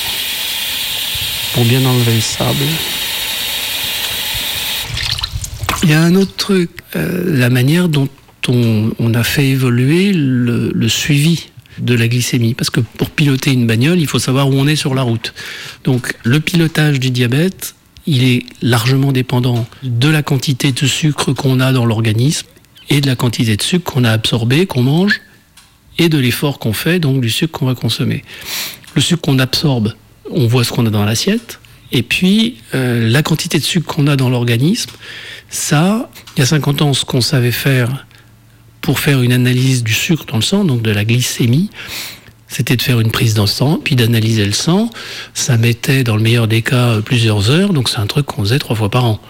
pour bien enlever le sable. Il y a un autre truc, euh, la manière dont on, a fait évoluer le, le suivi de la glycémie. Parce que pour piloter une bagnole, il faut savoir où on est sur la route. Donc le pilotage du diabète, il est largement dépendant de la quantité de sucre qu'on a dans l'organisme et de la quantité de sucre qu'on a absorbé, qu'on mange, et de l'effort qu'on fait, donc du sucre qu'on va consommer. Le sucre qu'on absorbe, on voit ce qu'on a dans l'assiette, et puis euh, la quantité de sucre qu'on a dans l'organisme, ça, il y a 50 ans, ce qu'on savait faire pour faire une analyse du sucre dans le sang, donc de la glycémie, c'était de faire une prise dans le sang, puis d'analyser le sang. Ça mettait, dans le meilleur des cas, plusieurs heures, donc c'est un truc qu'on faisait trois fois par an.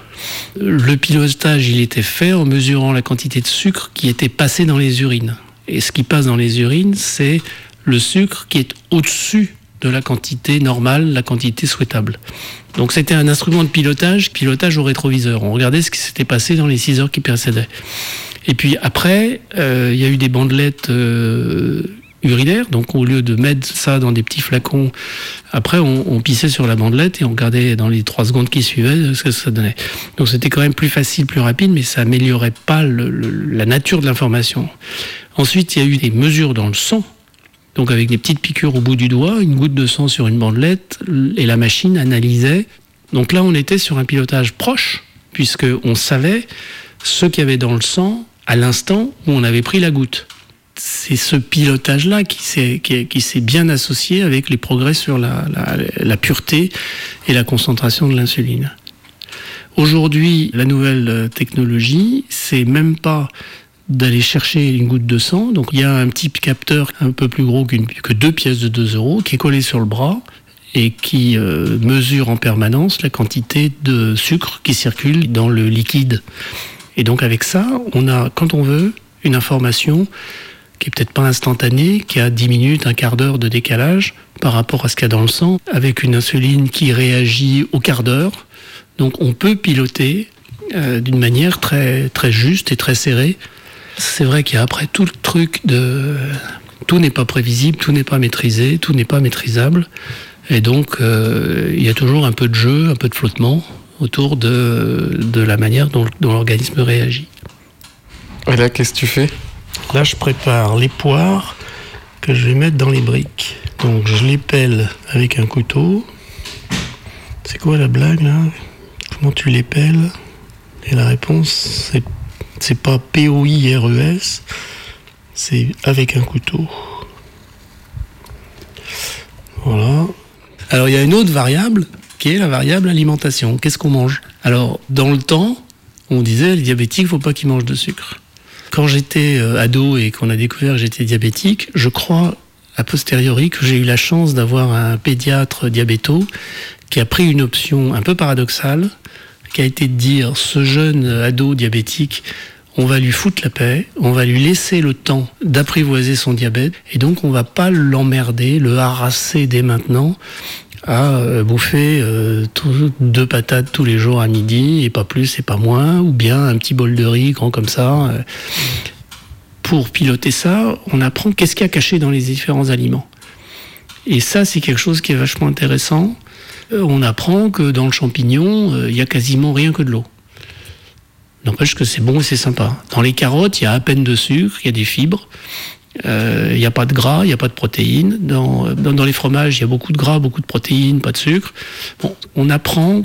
Le pilotage, il était fait en mesurant la quantité de sucre qui était passée dans les urines. Et ce qui passe dans les urines, c'est le sucre qui est au-dessus de la quantité normale, la quantité souhaitable. Donc c'était un instrument de pilotage, pilotage au rétroviseur. On regardait ce qui s'était passé dans les 6 heures qui précédaient. Et puis après, euh, il y a eu des bandelettes euh, urinaires. Donc au lieu de mettre ça dans des petits flacons, après on, pissait sur la bandelette et on regardait dans les 3 secondes qui suivaient ce que ça donnait. Donc c'était quand même plus facile, plus rapide, mais ça améliorait pas la nature de l'information. Ensuite, il y a eu des mesures dans le sang. Donc avec des petites piqûres au bout du doigt, une goutte de sang sur une bandelette, et la machine analysait. Donc là, on était sur un pilotage proche, puisque on savait ce qu'il y avait dans le sang à l'instant où on avait pris la goutte. C'est ce pilotage-là qui s'est bien associé avec les progrès sur la pureté et la concentration de l'insuline. Aujourd'hui, la nouvelle euh, technologie, c'est même pas d'aller chercher une goutte de sang. Donc il y a un petit capteur un peu plus gros qu'une- que deux pièces de 2 euros qui est collé sur le bras et qui euh, mesure en permanence la quantité de sucre qui circule dans le liquide. Et donc avec ça, on a, quand on veut, une information qui est peut-être pas instantané, qui a 10 minutes, un quart d'heure de décalage par rapport à ce qu'il y a dans le sang, avec une insuline qui réagit au quart d'heure. Donc on peut piloter euh, d'une manière très, très juste et très serrée. C'est vrai qu'il y a après tout le truc de... Tout n'est pas prévisible, tout n'est pas maîtrisé, tout n'est pas maîtrisable. Et donc euh, il y a toujours un peu de jeu, un peu de flottement autour de, de la manière dont, dont l'organisme réagit. Et là, qu'est-ce que tu fais? Là, je prépare les poires que je vais mettre dans les briques. Donc, je les pèle avec un couteau. C'est quoi la blague là? Comment tu les pèles? Et la réponse, c'est, pas P-O-I-R-E-S, c'est avec un couteau. Voilà. Alors, il y a une autre variable qui est la variable alimentation. Qu'est-ce qu'on mange? Alors, dans le temps, on disait les diabétiques, faut pas qu'ils mangent de sucre. Quand j'étais euh, ado et qu'on a découvert que j'étais diabétique, je crois a posteriori que j'ai eu la chance d'avoir un pédiatre diabéto qui a pris une option un peu paradoxale, qui a été de dire ce jeune ado diabétique, on va lui foutre la paix, on va lui laisser le temps d'apprivoiser son diabète, et donc on va pas l'emmerder, le harasser dès maintenant à euh, bouffer euh, deux patates tous les jours à midi, et pas plus et pas moins, ou bien un petit bol de riz grand comme ça. euh. Pour piloter ça, on apprend qu'est-ce qu'il y a caché dans les différents aliments. Et ça, c'est quelque chose qui est vachement intéressant. Euh, On apprend que dans le champignon, il y a quasiment rien que de l'eau. N'empêche que c'est bon et c'est sympa. Dans les carottes, il y a à peine de sucre, il y a des fibres. Euh, Il n'y a pas de gras, il n'y a pas de protéines. Dans, dans, dans les fromages, il y a beaucoup de gras, beaucoup de protéines, pas de sucre. Bon, on apprend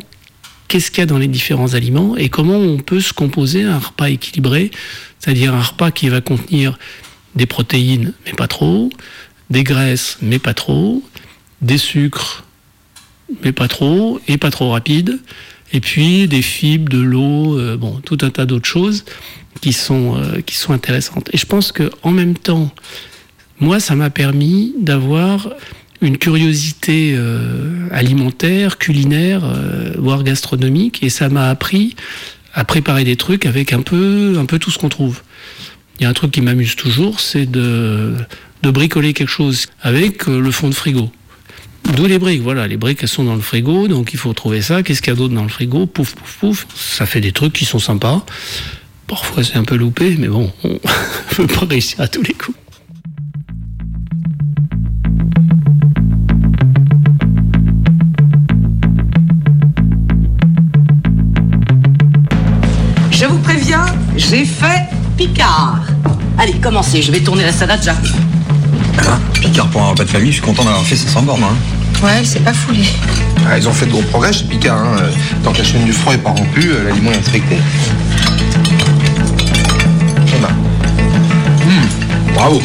qu'est-ce qu'il y a dans les différents aliments et comment on peut se composer un repas équilibré, c'est-à-dire un repas qui va contenir des protéines, mais pas trop, des graisses, mais pas trop, des sucres, mais pas trop, et pas trop rapide, et puis des fibres, de l'eau, euh, bon, tout un tas d'autres choses qui sont, euh, qui sont intéressantes. Et je pense que en même temps, moi, ça m'a permis d'avoir une curiosité euh, alimentaire, culinaire, euh, voire gastronomique, et ça m'a appris à préparer des trucs avec un peu, un peu tout ce qu'on trouve. Il y a un truc qui m'amuse toujours, c'est de, de bricoler quelque chose avec euh, le fond de frigo. D'où les briques, voilà, les briques elles sont dans le frigo, donc il faut trouver ça. Qu'est-ce qu'il y a d'autre dans le frigo? Pouf, pouf, pouf. Ça fait des trucs qui sont sympas. Parfois c'est un peu loupé, mais bon, on ne peut pas réussir à tous les coups. Je vous préviens, j'ai fait Picard. Allez, commencez, je vais tourner la salade, j'arrive. Picard pour un repas de famille, je suis content d'avoir fait ça sans borne. Hein. Ouais, c'est pas foulé. Ah, ils ont fait de gros progrès chez Picard. Hein. Euh, Tant que la chaîne du froid est pas rompue, euh, l'aliment est inspecté. Mmh, bravo.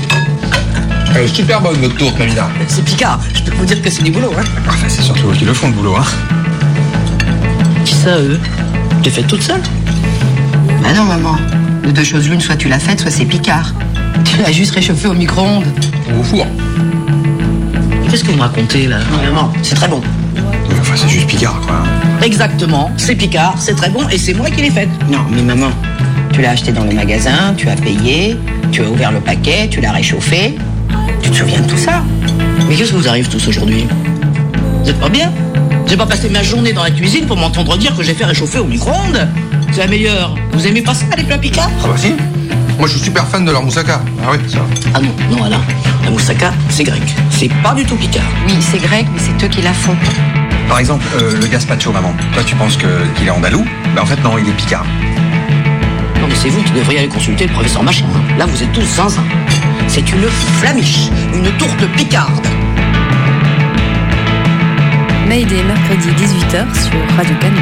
Elle est super bonne votre tourte, Mamina. C'est Picard, je peux vous dire que c'est du boulot, hein. Enfin, c'est surtout eux qui le font, le boulot. Hein. Qui ça, eux? Tu l'as fait toute seule Bah non, maman. De deux choses l'une, soit tu l'as faite, soit c'est Picard. Tu l'as juste réchauffé au micro-ondes. Au four. Qu'est-ce que vous me racontez, là Non, maman, c'est très bon. Enfin, c'est juste Picard, quoi. Exactement, c'est Picard, c'est très bon, et c'est moi qui l'ai faite. Non, mais maman, tu l'as acheté dans le magasin, tu as payé, tu as ouvert le paquet, tu l'as réchauffé. Tu te souviens de tout ça? Mais qu'est-ce qui vous arrive tous aujourd'hui? Vous êtes pas bien? J'ai pas passé ma journée dans la cuisine pour m'entendre dire que j'ai fait réchauffer au micro-ondes. C'est la meilleure. Vous aimez pas ça, les plats Picard? Ah bah si. Moi, je suis super fan de leur moussaka. Ah oui, ça. Ah non, non, Alain. La moussaka, c'est grec. C'est pas du tout Picard. Oui, c'est grec, mais c'est eux qui la font. Par exemple, euh, le gazpacho, maman. Toi, tu penses que- qu'il est andalou? Ben en fait, non, il est Picard. Non, mais c'est vous qui devriez aller consulter le professeur Machin. hein. Là, vous êtes tous zinzin. C'est une flamiche, une tourte picarde. Mayday, mercredi 18h sur Radio Canon.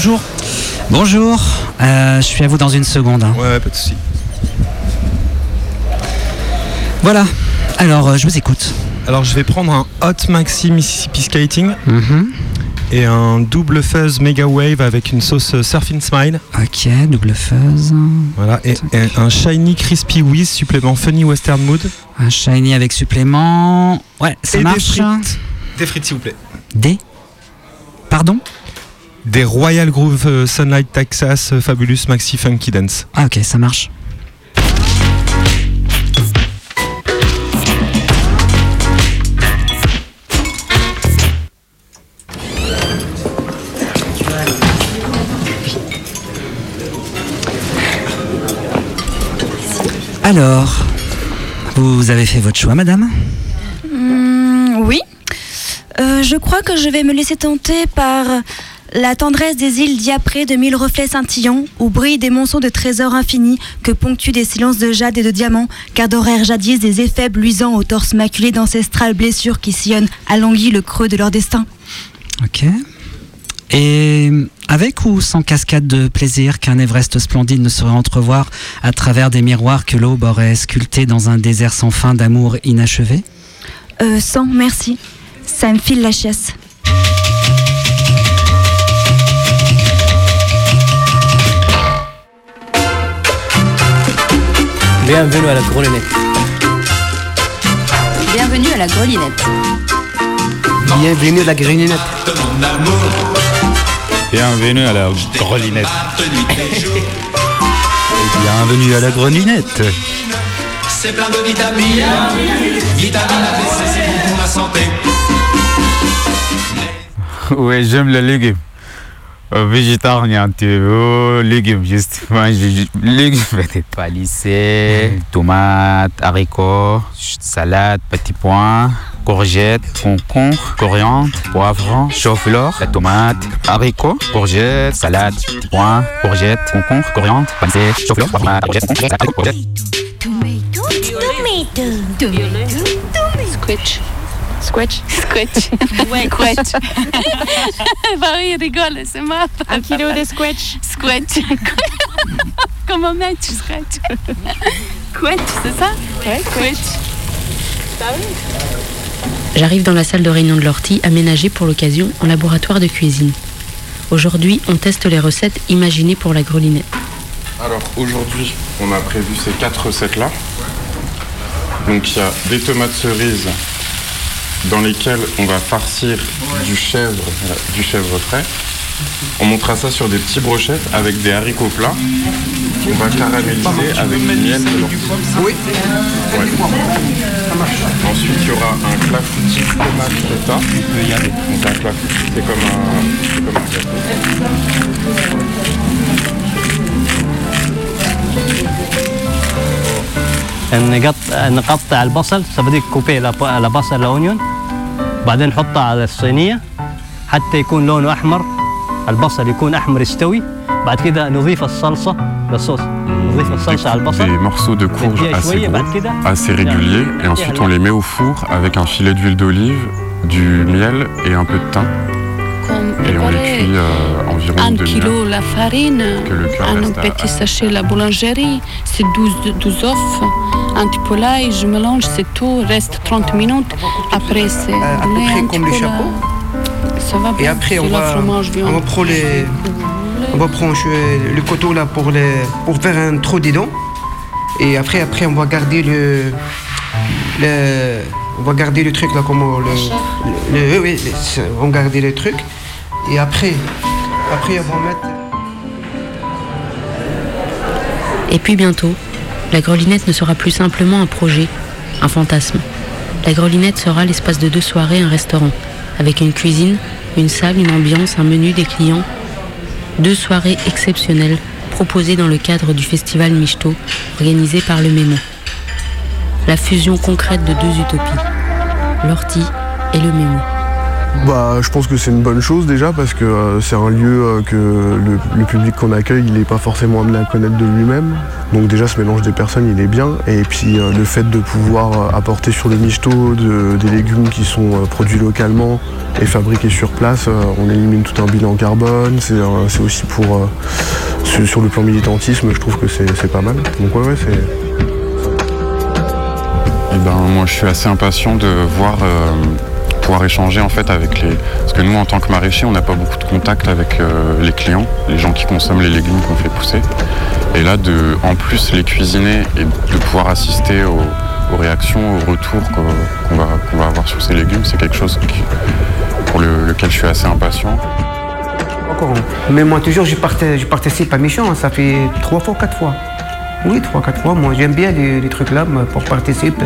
Bonjour. Bonjour. Euh, je suis à vous dans une seconde. hein. Ouais, pas de soucis. Voilà. Alors, euh, je vous écoute. Alors, je vais prendre un Hot Maxi Mississippi Skating Mhm. et un double fuzz Mega Wave avec une sauce euh, Surfing Smile. Ok, double fuzz. Voilà, et, et un Shiny Crispy Whiz supplément Funny Western Mood. Un shiny avec supplément. Ouais, ça Et marche. frites. Des frites, s'il vous plaît. Des? Pardon? Des Royal Groove euh, Sunlight Texas euh, Fabulous Maxi Funky Dance. Ah, ok, ça marche. Alors, vous avez fait votre choix, madame Hmm, oui. Euh, je crois que je vais me laisser tenter par la tendresse des îles diaprées de mille reflets scintillants, où brillent des monceaux de trésors infinis que ponctuent des silences de jade et de diamants, qu'adorèrent jadis des effets luisants au torse maculé d'ancestrales blessures qui sillonnent à l'anguille le creux de leur destin. Ok. Et avec ou sans cascade de plaisir qu'un Everest splendide ne saurait entrevoir à travers des miroirs que l'aube aurait sculptés dans un désert sans fin d'amour inachevé? Euh, sans, merci. Ça me file la chiasse. Bienvenue à la Grelinette. Bienvenue à la grelinette. Bienvenue à la Grelinette. Bienvenue à la grelinette. Bienvenue à la grelinette. C'est plein de vitamines. Vitamine ABC, c'est pour la santé. Ouais, j'aime les légumes. Euh, végétarien, tu veux, légumes, juste. Je- légumes, lycée, tomates, haricots, salade, petits pois, courgettes, concombre, coriandre, poivron, chou-fleur, la tomate, haricots, courgettes, salade, petits pois, courgettes, concombre, coriandre, pansé, chou-fleur, tomate, courgettes, salade, courgettes. Squitch. Squatch Squatch. Ouais, squatch. bah oui, il rigole, c'est marrant. Un kilo de squatch. Squatch. Comment mettre tu squatch? Squatch, c'est ça? Ouais, squatch. Bah oui. J'arrive dans la salle de réunion de l'ortie, aménagée pour l'occasion en laboratoire de cuisine. Aujourd'hui, on teste les recettes imaginées pour la grelinette. Alors aujourd'hui, on a prévu ces quatre recettes-là. Donc il y a des tomates cerises dans lesquelles on va farcir du chèvre, voilà, du chèvre frais. On montera ça sur des petits brochettes avec des haricots plats. On va caraméliser avec du miel dedans. Oui. Ensuite, il y aura un clafoutis tomate feta. Donc un clafoutis, c'est comme un, c'est comme un gâteau. نقطع نقطع البصل سبديك كوبي البصل الاونيون بعدين نحطه على الصينيه حتى يكون لونه احمر البصل يكون احمر يستوي بعد كده نضيف الصلصه للصوص نضيف الصلصه على البصل Des morceaux de courge نديها assez شويه gros, بعد كده assez réguliers, et ensuite on les met au four avec un filet d'huile d'olive, du miel et un peu de thym. Comme Et on les préparer cuit euh, environ un une demi-heure. kilo la farine, Que le cœur un reste à- petit sachet la boulangerie, c'est 12, 12 œufs, un petit poulaille, je mélange, c'est tout, reste 30 minutes. Après, c'est à peu près comme les peu chapeaux. Ça va bien. Et après, on la va, fromage viande. on va prendre les, on va prendre euh, le coteau là pour les, pour faire un trou dedans. Et après, après, on va garder le, le, on va garder le truc là, comment le, le, le- oui, on va garder le truc. Et après, après, on va mettre. Et puis bientôt, la grelinette ne sera plus simplement un projet, un fantasme. La grelinette sera l'espace de deux soirées, un restaurant, avec une cuisine, une salle, une ambiance, un menu, des clients. Deux soirées exceptionnelles proposées dans le cadre du festival Michto, organisé par le Mémo. La fusion concrète de deux utopies, l'ortie et le Mémo. Bah, je pense que c'est une bonne chose déjà parce que euh, c'est un lieu euh, que le, public qu'on accueille, il n'est pas forcément amené à connaître de lui-même. Donc déjà, ce mélange des personnes, il est bien. Et puis euh, le fait de pouvoir apporter sur le michto de- des légumes qui sont produits localement et fabriqués sur place, on élimine tout un bilan carbone. C'est aussi pour sur, le plan militantisme, je trouve que c'est pas mal. Donc ouais, ouais, c'est Eh ben, moi, je suis assez impatient de voir pouvoir échanger en fait avec les. Parce que nous, en tant que maraîchers, on n'a pas beaucoup de contact avec euh, les clients, les gens qui consomment les légumes qu'on fait pousser. Et là, de en plus les cuisiner et de pouvoir assister aux, réactions, aux retours qu'on va, va avoir sur ces légumes, c'est quelque chose pour le- lequel je suis assez impatient. Mais moi, toujours, je, participe à Méchant. Ça fait trois fois, quatre fois. Oui, trois, quatre fois. Moi, j'aime bien les, les trucs là pour participer.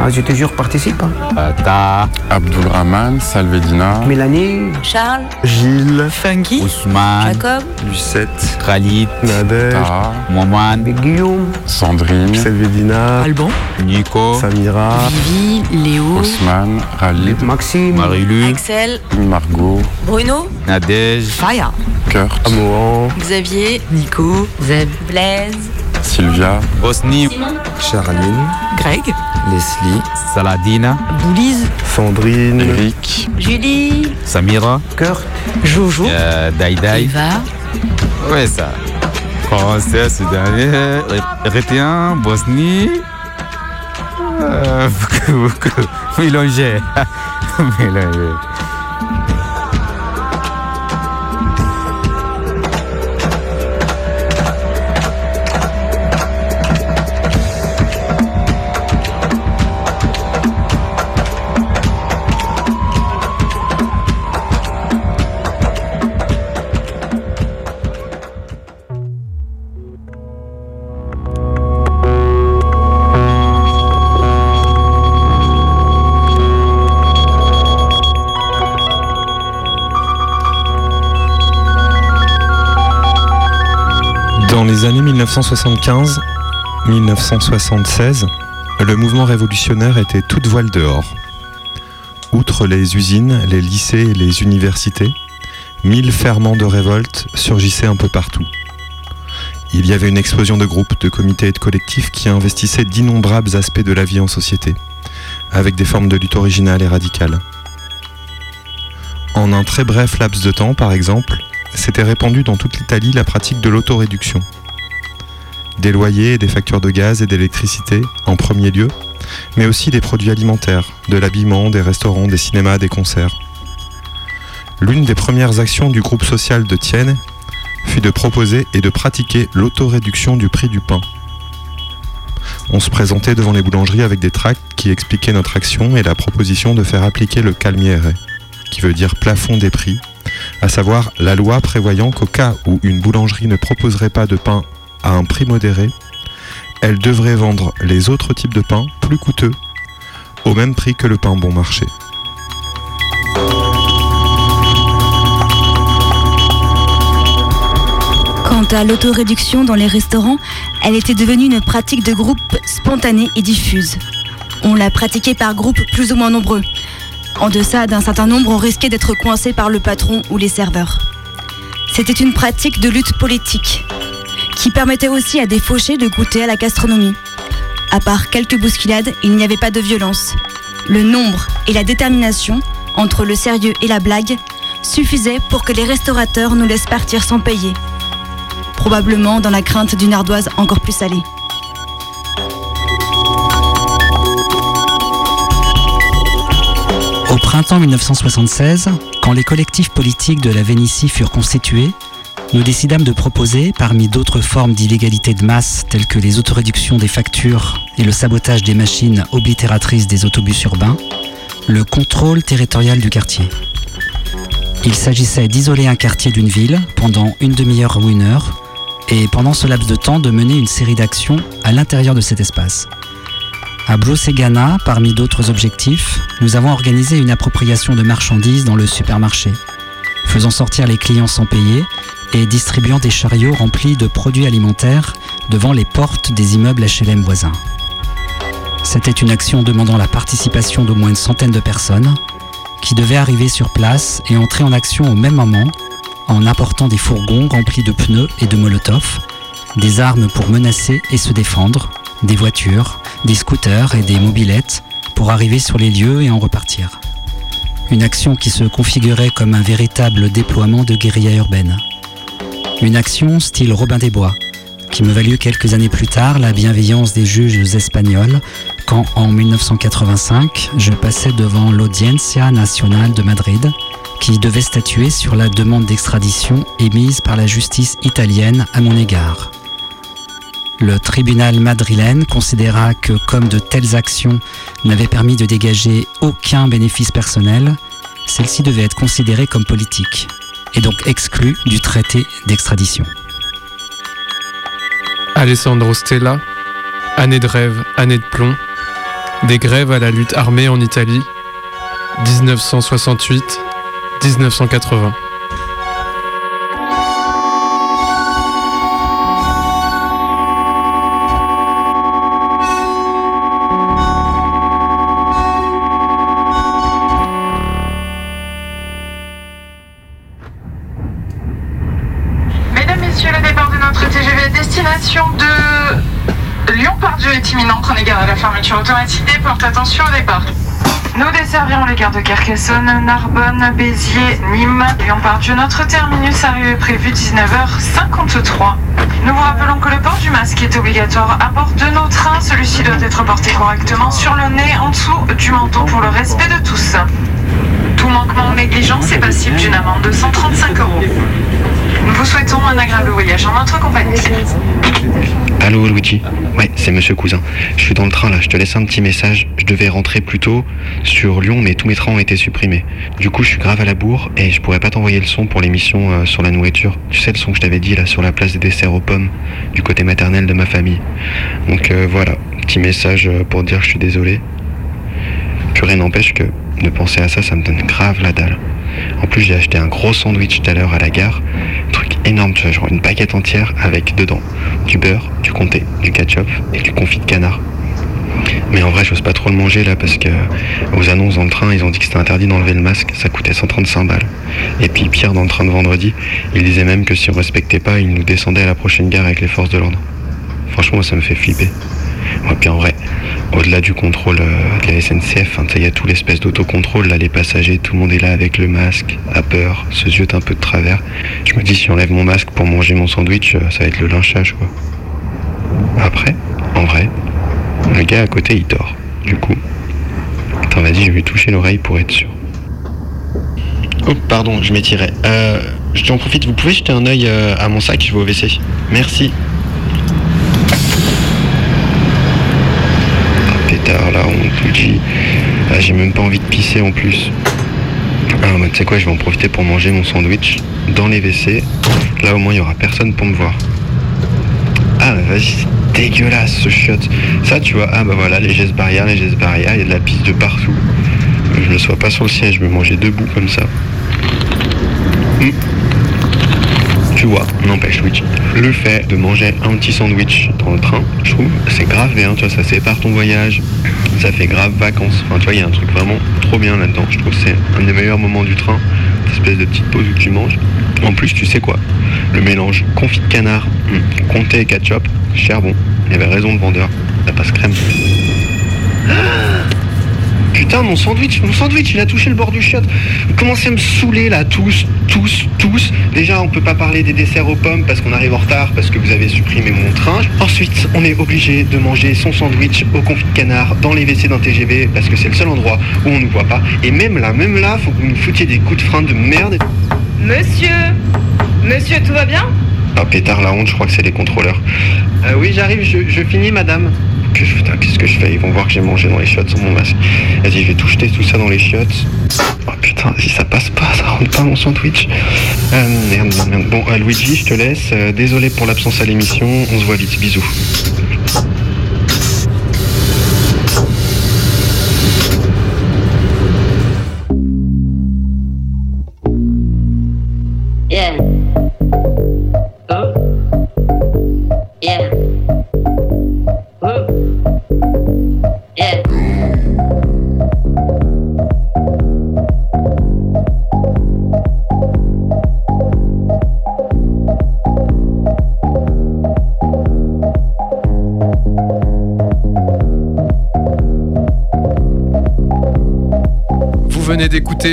Ah, je toujours participe. hein. Ta, Abdulrahman, Salvedina, Mélanie, Charles, Gilles, Funky, Ousmane, Jacob, Lucette, Khalid, Nadège, Tara, Mohamed, Guillaume, Sandrine, Selvedina, Alban, Nico, Samira, Vivi, Léo, Ousmane, Khalid, Maxime, Marie-Lu, Axel, Margot, Bruno, Nadège, Faya, Kurt, Amoran, Xavier, Nico, Zeb, Blaise, Sylvia, Bosnie, Charline, Greg, Leslie, Saladina, Boulize, Sandrine, Eric, Julie, Samira, Kurt, Jojo, euh, Daïdaï. Eva, Ouais, ça. Français, Soudanais, Érythréen, Bosnie. Euh, mélangé. mélangé. 1975-1976, le mouvement révolutionnaire était toute voile dehors. Outre les usines, les lycées et les universités, mille ferments de révolte surgissaient un peu partout. Il y avait une explosion de groupes, de comités et de collectifs qui investissaient d'innombrables aspects de la vie en société, avec des formes de lutte originales et radicales. En un très bref laps de temps, par exemple, s'était répandue dans toute l'Italie la pratique de l'autoréduction. Des loyers et des factures de gaz et d'électricité en premier lieu, mais aussi des produits alimentaires, de l'habillement, des restaurants, des cinémas, des concerts. L'une des premières actions du groupe social de Tienne fut de proposer et de pratiquer l'autoréduction du prix du pain. On se présentait devant les boulangeries avec des tracts qui expliquaient notre action et la proposition de faire appliquer le calmiere, qui veut dire plafond des prix, à savoir la loi prévoyant qu'au cas où une boulangerie ne proposerait pas de pain à un prix modéré, elle devrait vendre les autres types de pain plus coûteux, au même prix que le pain bon marché. Quant à l'autoréduction dans les restaurants, elle était devenue une pratique de groupe spontanée et diffuse. On la pratiquait par groupes plus ou moins nombreux. En deçà d'un certain nombre, on risquait d'être coincé par le patron ou les serveurs. C'était une pratique de lutte politique qui permettait aussi à des fauchés de goûter à la gastronomie. À part quelques bousculades, il n'y avait pas de violence. Le nombre et la détermination entre le sérieux et la blague suffisaient pour que les restaurateurs nous laissent partir sans payer probablement dans la crainte d'une ardoise encore plus salée. Au printemps 1976, quand les collectifs politiques de la Vénétie furent constitués, nous décidâmes de proposer, parmi d'autres formes d'illégalité de masse telles que les autoréductions des factures et le sabotage des machines oblitératrices des autobus urbains, le contrôle territorial du quartier. Il s'agissait d'isoler un quartier d'une ville pendant une demi-heure ou une heure, et pendant ce laps de temps de mener une série d'actions à l'intérieur de cet espace. À Brosegana, parmi d'autres objectifs, nous avons organisé une appropriation de marchandises dans le supermarché, faisant sortir les clients sans payer et distribuant des chariots remplis de produits alimentaires devant les portes des immeubles HLM voisins. C'était une action demandant la participation d'au moins une centaine de personnes, qui devait arriver sur place et entrer en action au même moment en apportant des fourgons remplis de pneus et de molotovs, des armes pour menacer et se défendre, des voitures, des scooters et des mobilettes pour arriver sur les lieux et en repartir. Une action qui se configurait comme un véritable déploiement de guérilla urbaine. Une action style Robin des Bois, qui me valut quelques années plus tard la bienveillance des juges espagnols quand, en 1985, je passais devant l'Audiencia Nacional de Madrid, qui devait statuer sur la demande d'extradition émise par la justice italienne à mon égard. Le tribunal madrilène considéra que comme de telles actions n'avaient permis de dégager aucun bénéfice personnel, celles-ci devaient être considérées comme politiques et donc exclues du traité d'extradition. Alessandro Stella, année de rêve, année de plomb, des grèves à la lutte armée en Italie, 1968-1980. Les gares de Carcassonne, Narbonne, Béziers, Nîmes, Lyon-Pardieu. Notre terminus arrivé prévu 19h53. Nous vous rappelons que le port du masque est obligatoire à bord de nos trains. Celui-ci doit être porté correctement sur le nez, en dessous du menton pour le respect de tous. Tout manquement ou négligence est passible d'une amende de 135 euros. Nous vous souhaitons un agréable voyage en notre compagnie. Allô Luigi Ouais, c'est Monsieur Cousin. Je suis dans le train là, je te laisse un petit message. Je devais rentrer plus tôt sur Lyon, mais tous mes trains ont été supprimés. Du coup, je suis grave à la bourre et je pourrais pas t'envoyer le son pour l'émission euh, sur la nourriture. Tu sais le son que je t'avais dit là sur la place des desserts aux pommes, du côté maternel de ma famille. Donc euh, voilà, petit message euh, pour dire que je suis désolé. Que rien n'empêche que de penser à ça, ça me donne grave la dalle. En plus, j'ai acheté un gros sandwich tout à l'heure à la gare. Truc énorme, tu vois, genre une baguette entière avec dedans du beurre, du comté, du ketchup et du confit de canard. Mais en vrai, j'ose pas trop le manger là parce que aux annonces dans le train, ils ont dit que c'était interdit d'enlever le masque, ça coûtait 135 balles. Et puis pire, dans le train de vendredi, ils disaient même que si on respectait pas, ils nous descendaient à la prochaine gare avec les forces de l'ordre. Franchement, ça me fait flipper. Ouais, puis en vrai, au-delà du contrôle euh, de la SNCF, hein, il y a tout l'espèce d'autocontrôle, là, les passagers, tout le monde est là avec le masque, a peur, se ziote un peu de travers. Je me dis, si on enlève mon masque pour manger mon sandwich, euh, ça va être le lynchage, quoi. Après, en vrai, le gars à côté, il dort. Du coup, attends, vas-y, je vais lui toucher l'oreille pour être sûr. Oh, pardon, je m'étirais. Euh, je t'en profite, vous pouvez jeter un œil euh, à mon sac, je vais au WC. Merci. Pétard là, on Luigi. Ah, j'ai même pas envie de pisser en plus. Bah, tu sais quoi, je vais en profiter pour manger mon sandwich dans les WC. Là, au moins, il y aura personne pour me voir. Ah, vas-y, c'est dégueulasse ce shot. Ça, tu vois, ah bah voilà, les gestes barrières, les gestes barrières, il y a de la pisse de partout. Je ne sois pas sur le siège, je vais manger debout comme ça. Hmm. Tu vois, n'empêche Luigi. Le fait de manger un petit sandwich dans le train, je trouve, c'est grave bien, tu vois, ça sépare ton voyage, ça fait grave vacances. Enfin, tu vois, il y a un truc vraiment trop bien là-dedans. Je trouve que c'est un des meilleurs moments du train, cette espèce de petite pause où tu manges. En plus, tu sais quoi Le mélange confit de canard, hum, comté et ketchup, cher bon. Il avait raison le vendeur, ça passe crème. Putain, mon sandwich, mon sandwich, il a touché le bord du shot. Vous commencez à me saouler là, tous, tous, tous. Déjà, on peut pas parler des desserts aux pommes parce qu'on arrive en retard parce que vous avez supprimé mon train. Ensuite, on est obligé de manger son sandwich au confit de canard dans les WC d'un TGV parce que c'est le seul endroit où on nous voit pas. Et même là, même là, faut que vous nous foutiez des coups de frein de merde. Monsieur Monsieur, tout va bien? Ah, pétard, la honte, je crois que c'est les contrôleurs. Euh, oui, j'arrive, je, je finis, madame. Qu'est-ce que je fais? Ils vont voir que j'ai mangé dans les chiottes sans mon masque. Vas-y, je vais tout jeter tout ça dans les chiottes. Oh putain, si ça passe pas, ça rentre pas mon sandwich. Euh, merde, merde, merde. Bon, euh, Luigi, je te laisse. Euh, désolé pour l'absence à l'émission. On se voit vite. Bisous.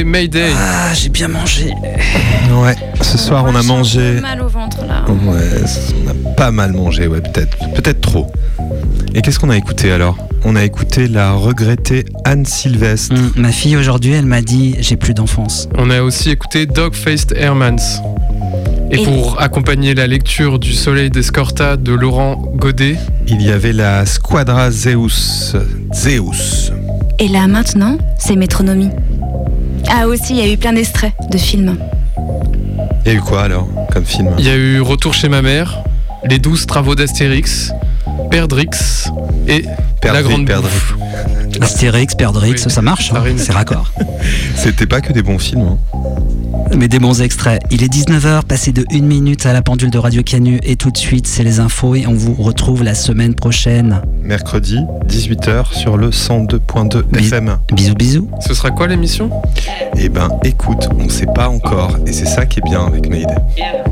Mayday. Ah, j'ai bien mangé. Ouais, ce soir on a mangé. mal au ventre là. Ouais, on a pas mal mangé, ouais, peut-être. Peut-être trop. Et qu'est-ce qu'on a écouté alors? On a écouté la regrettée Anne Sylvestre. Hum, ma fille aujourd'hui, elle m'a dit j'ai plus d'enfance. On a aussi écouté Dog-Faced Airmans. Et, Et- pour accompagner la lecture du Soleil d'Escorta de Laurent Godet, Il y avait la Squadra Zeus. Zeus. Et là maintenant, c'est Métronomie. Ah aussi, il y a eu plein d'extraits de films. Il y a eu quoi alors comme film il y a eu Retour chez ma mère, Les douze travaux d'Astérix, Perdrix et La Grande Bouffe. Astérix, Perdrix, Oui, ça marche, hein, c'est raccord. C'était pas que des bons films. hein. Mais des bons extraits. Il est 19h, passé de 1 minute à la pendule de Radio Canu et tout de suite c'est les infos et on vous retrouve la semaine prochaine. Mercredi, 18h sur le 102.2 Bis- FM. Bisous bisous. Ce sera quoi l'émission? Eh ben écoute, on sait pas encore et c'est ça qui est bien avec Mayday. Yeah.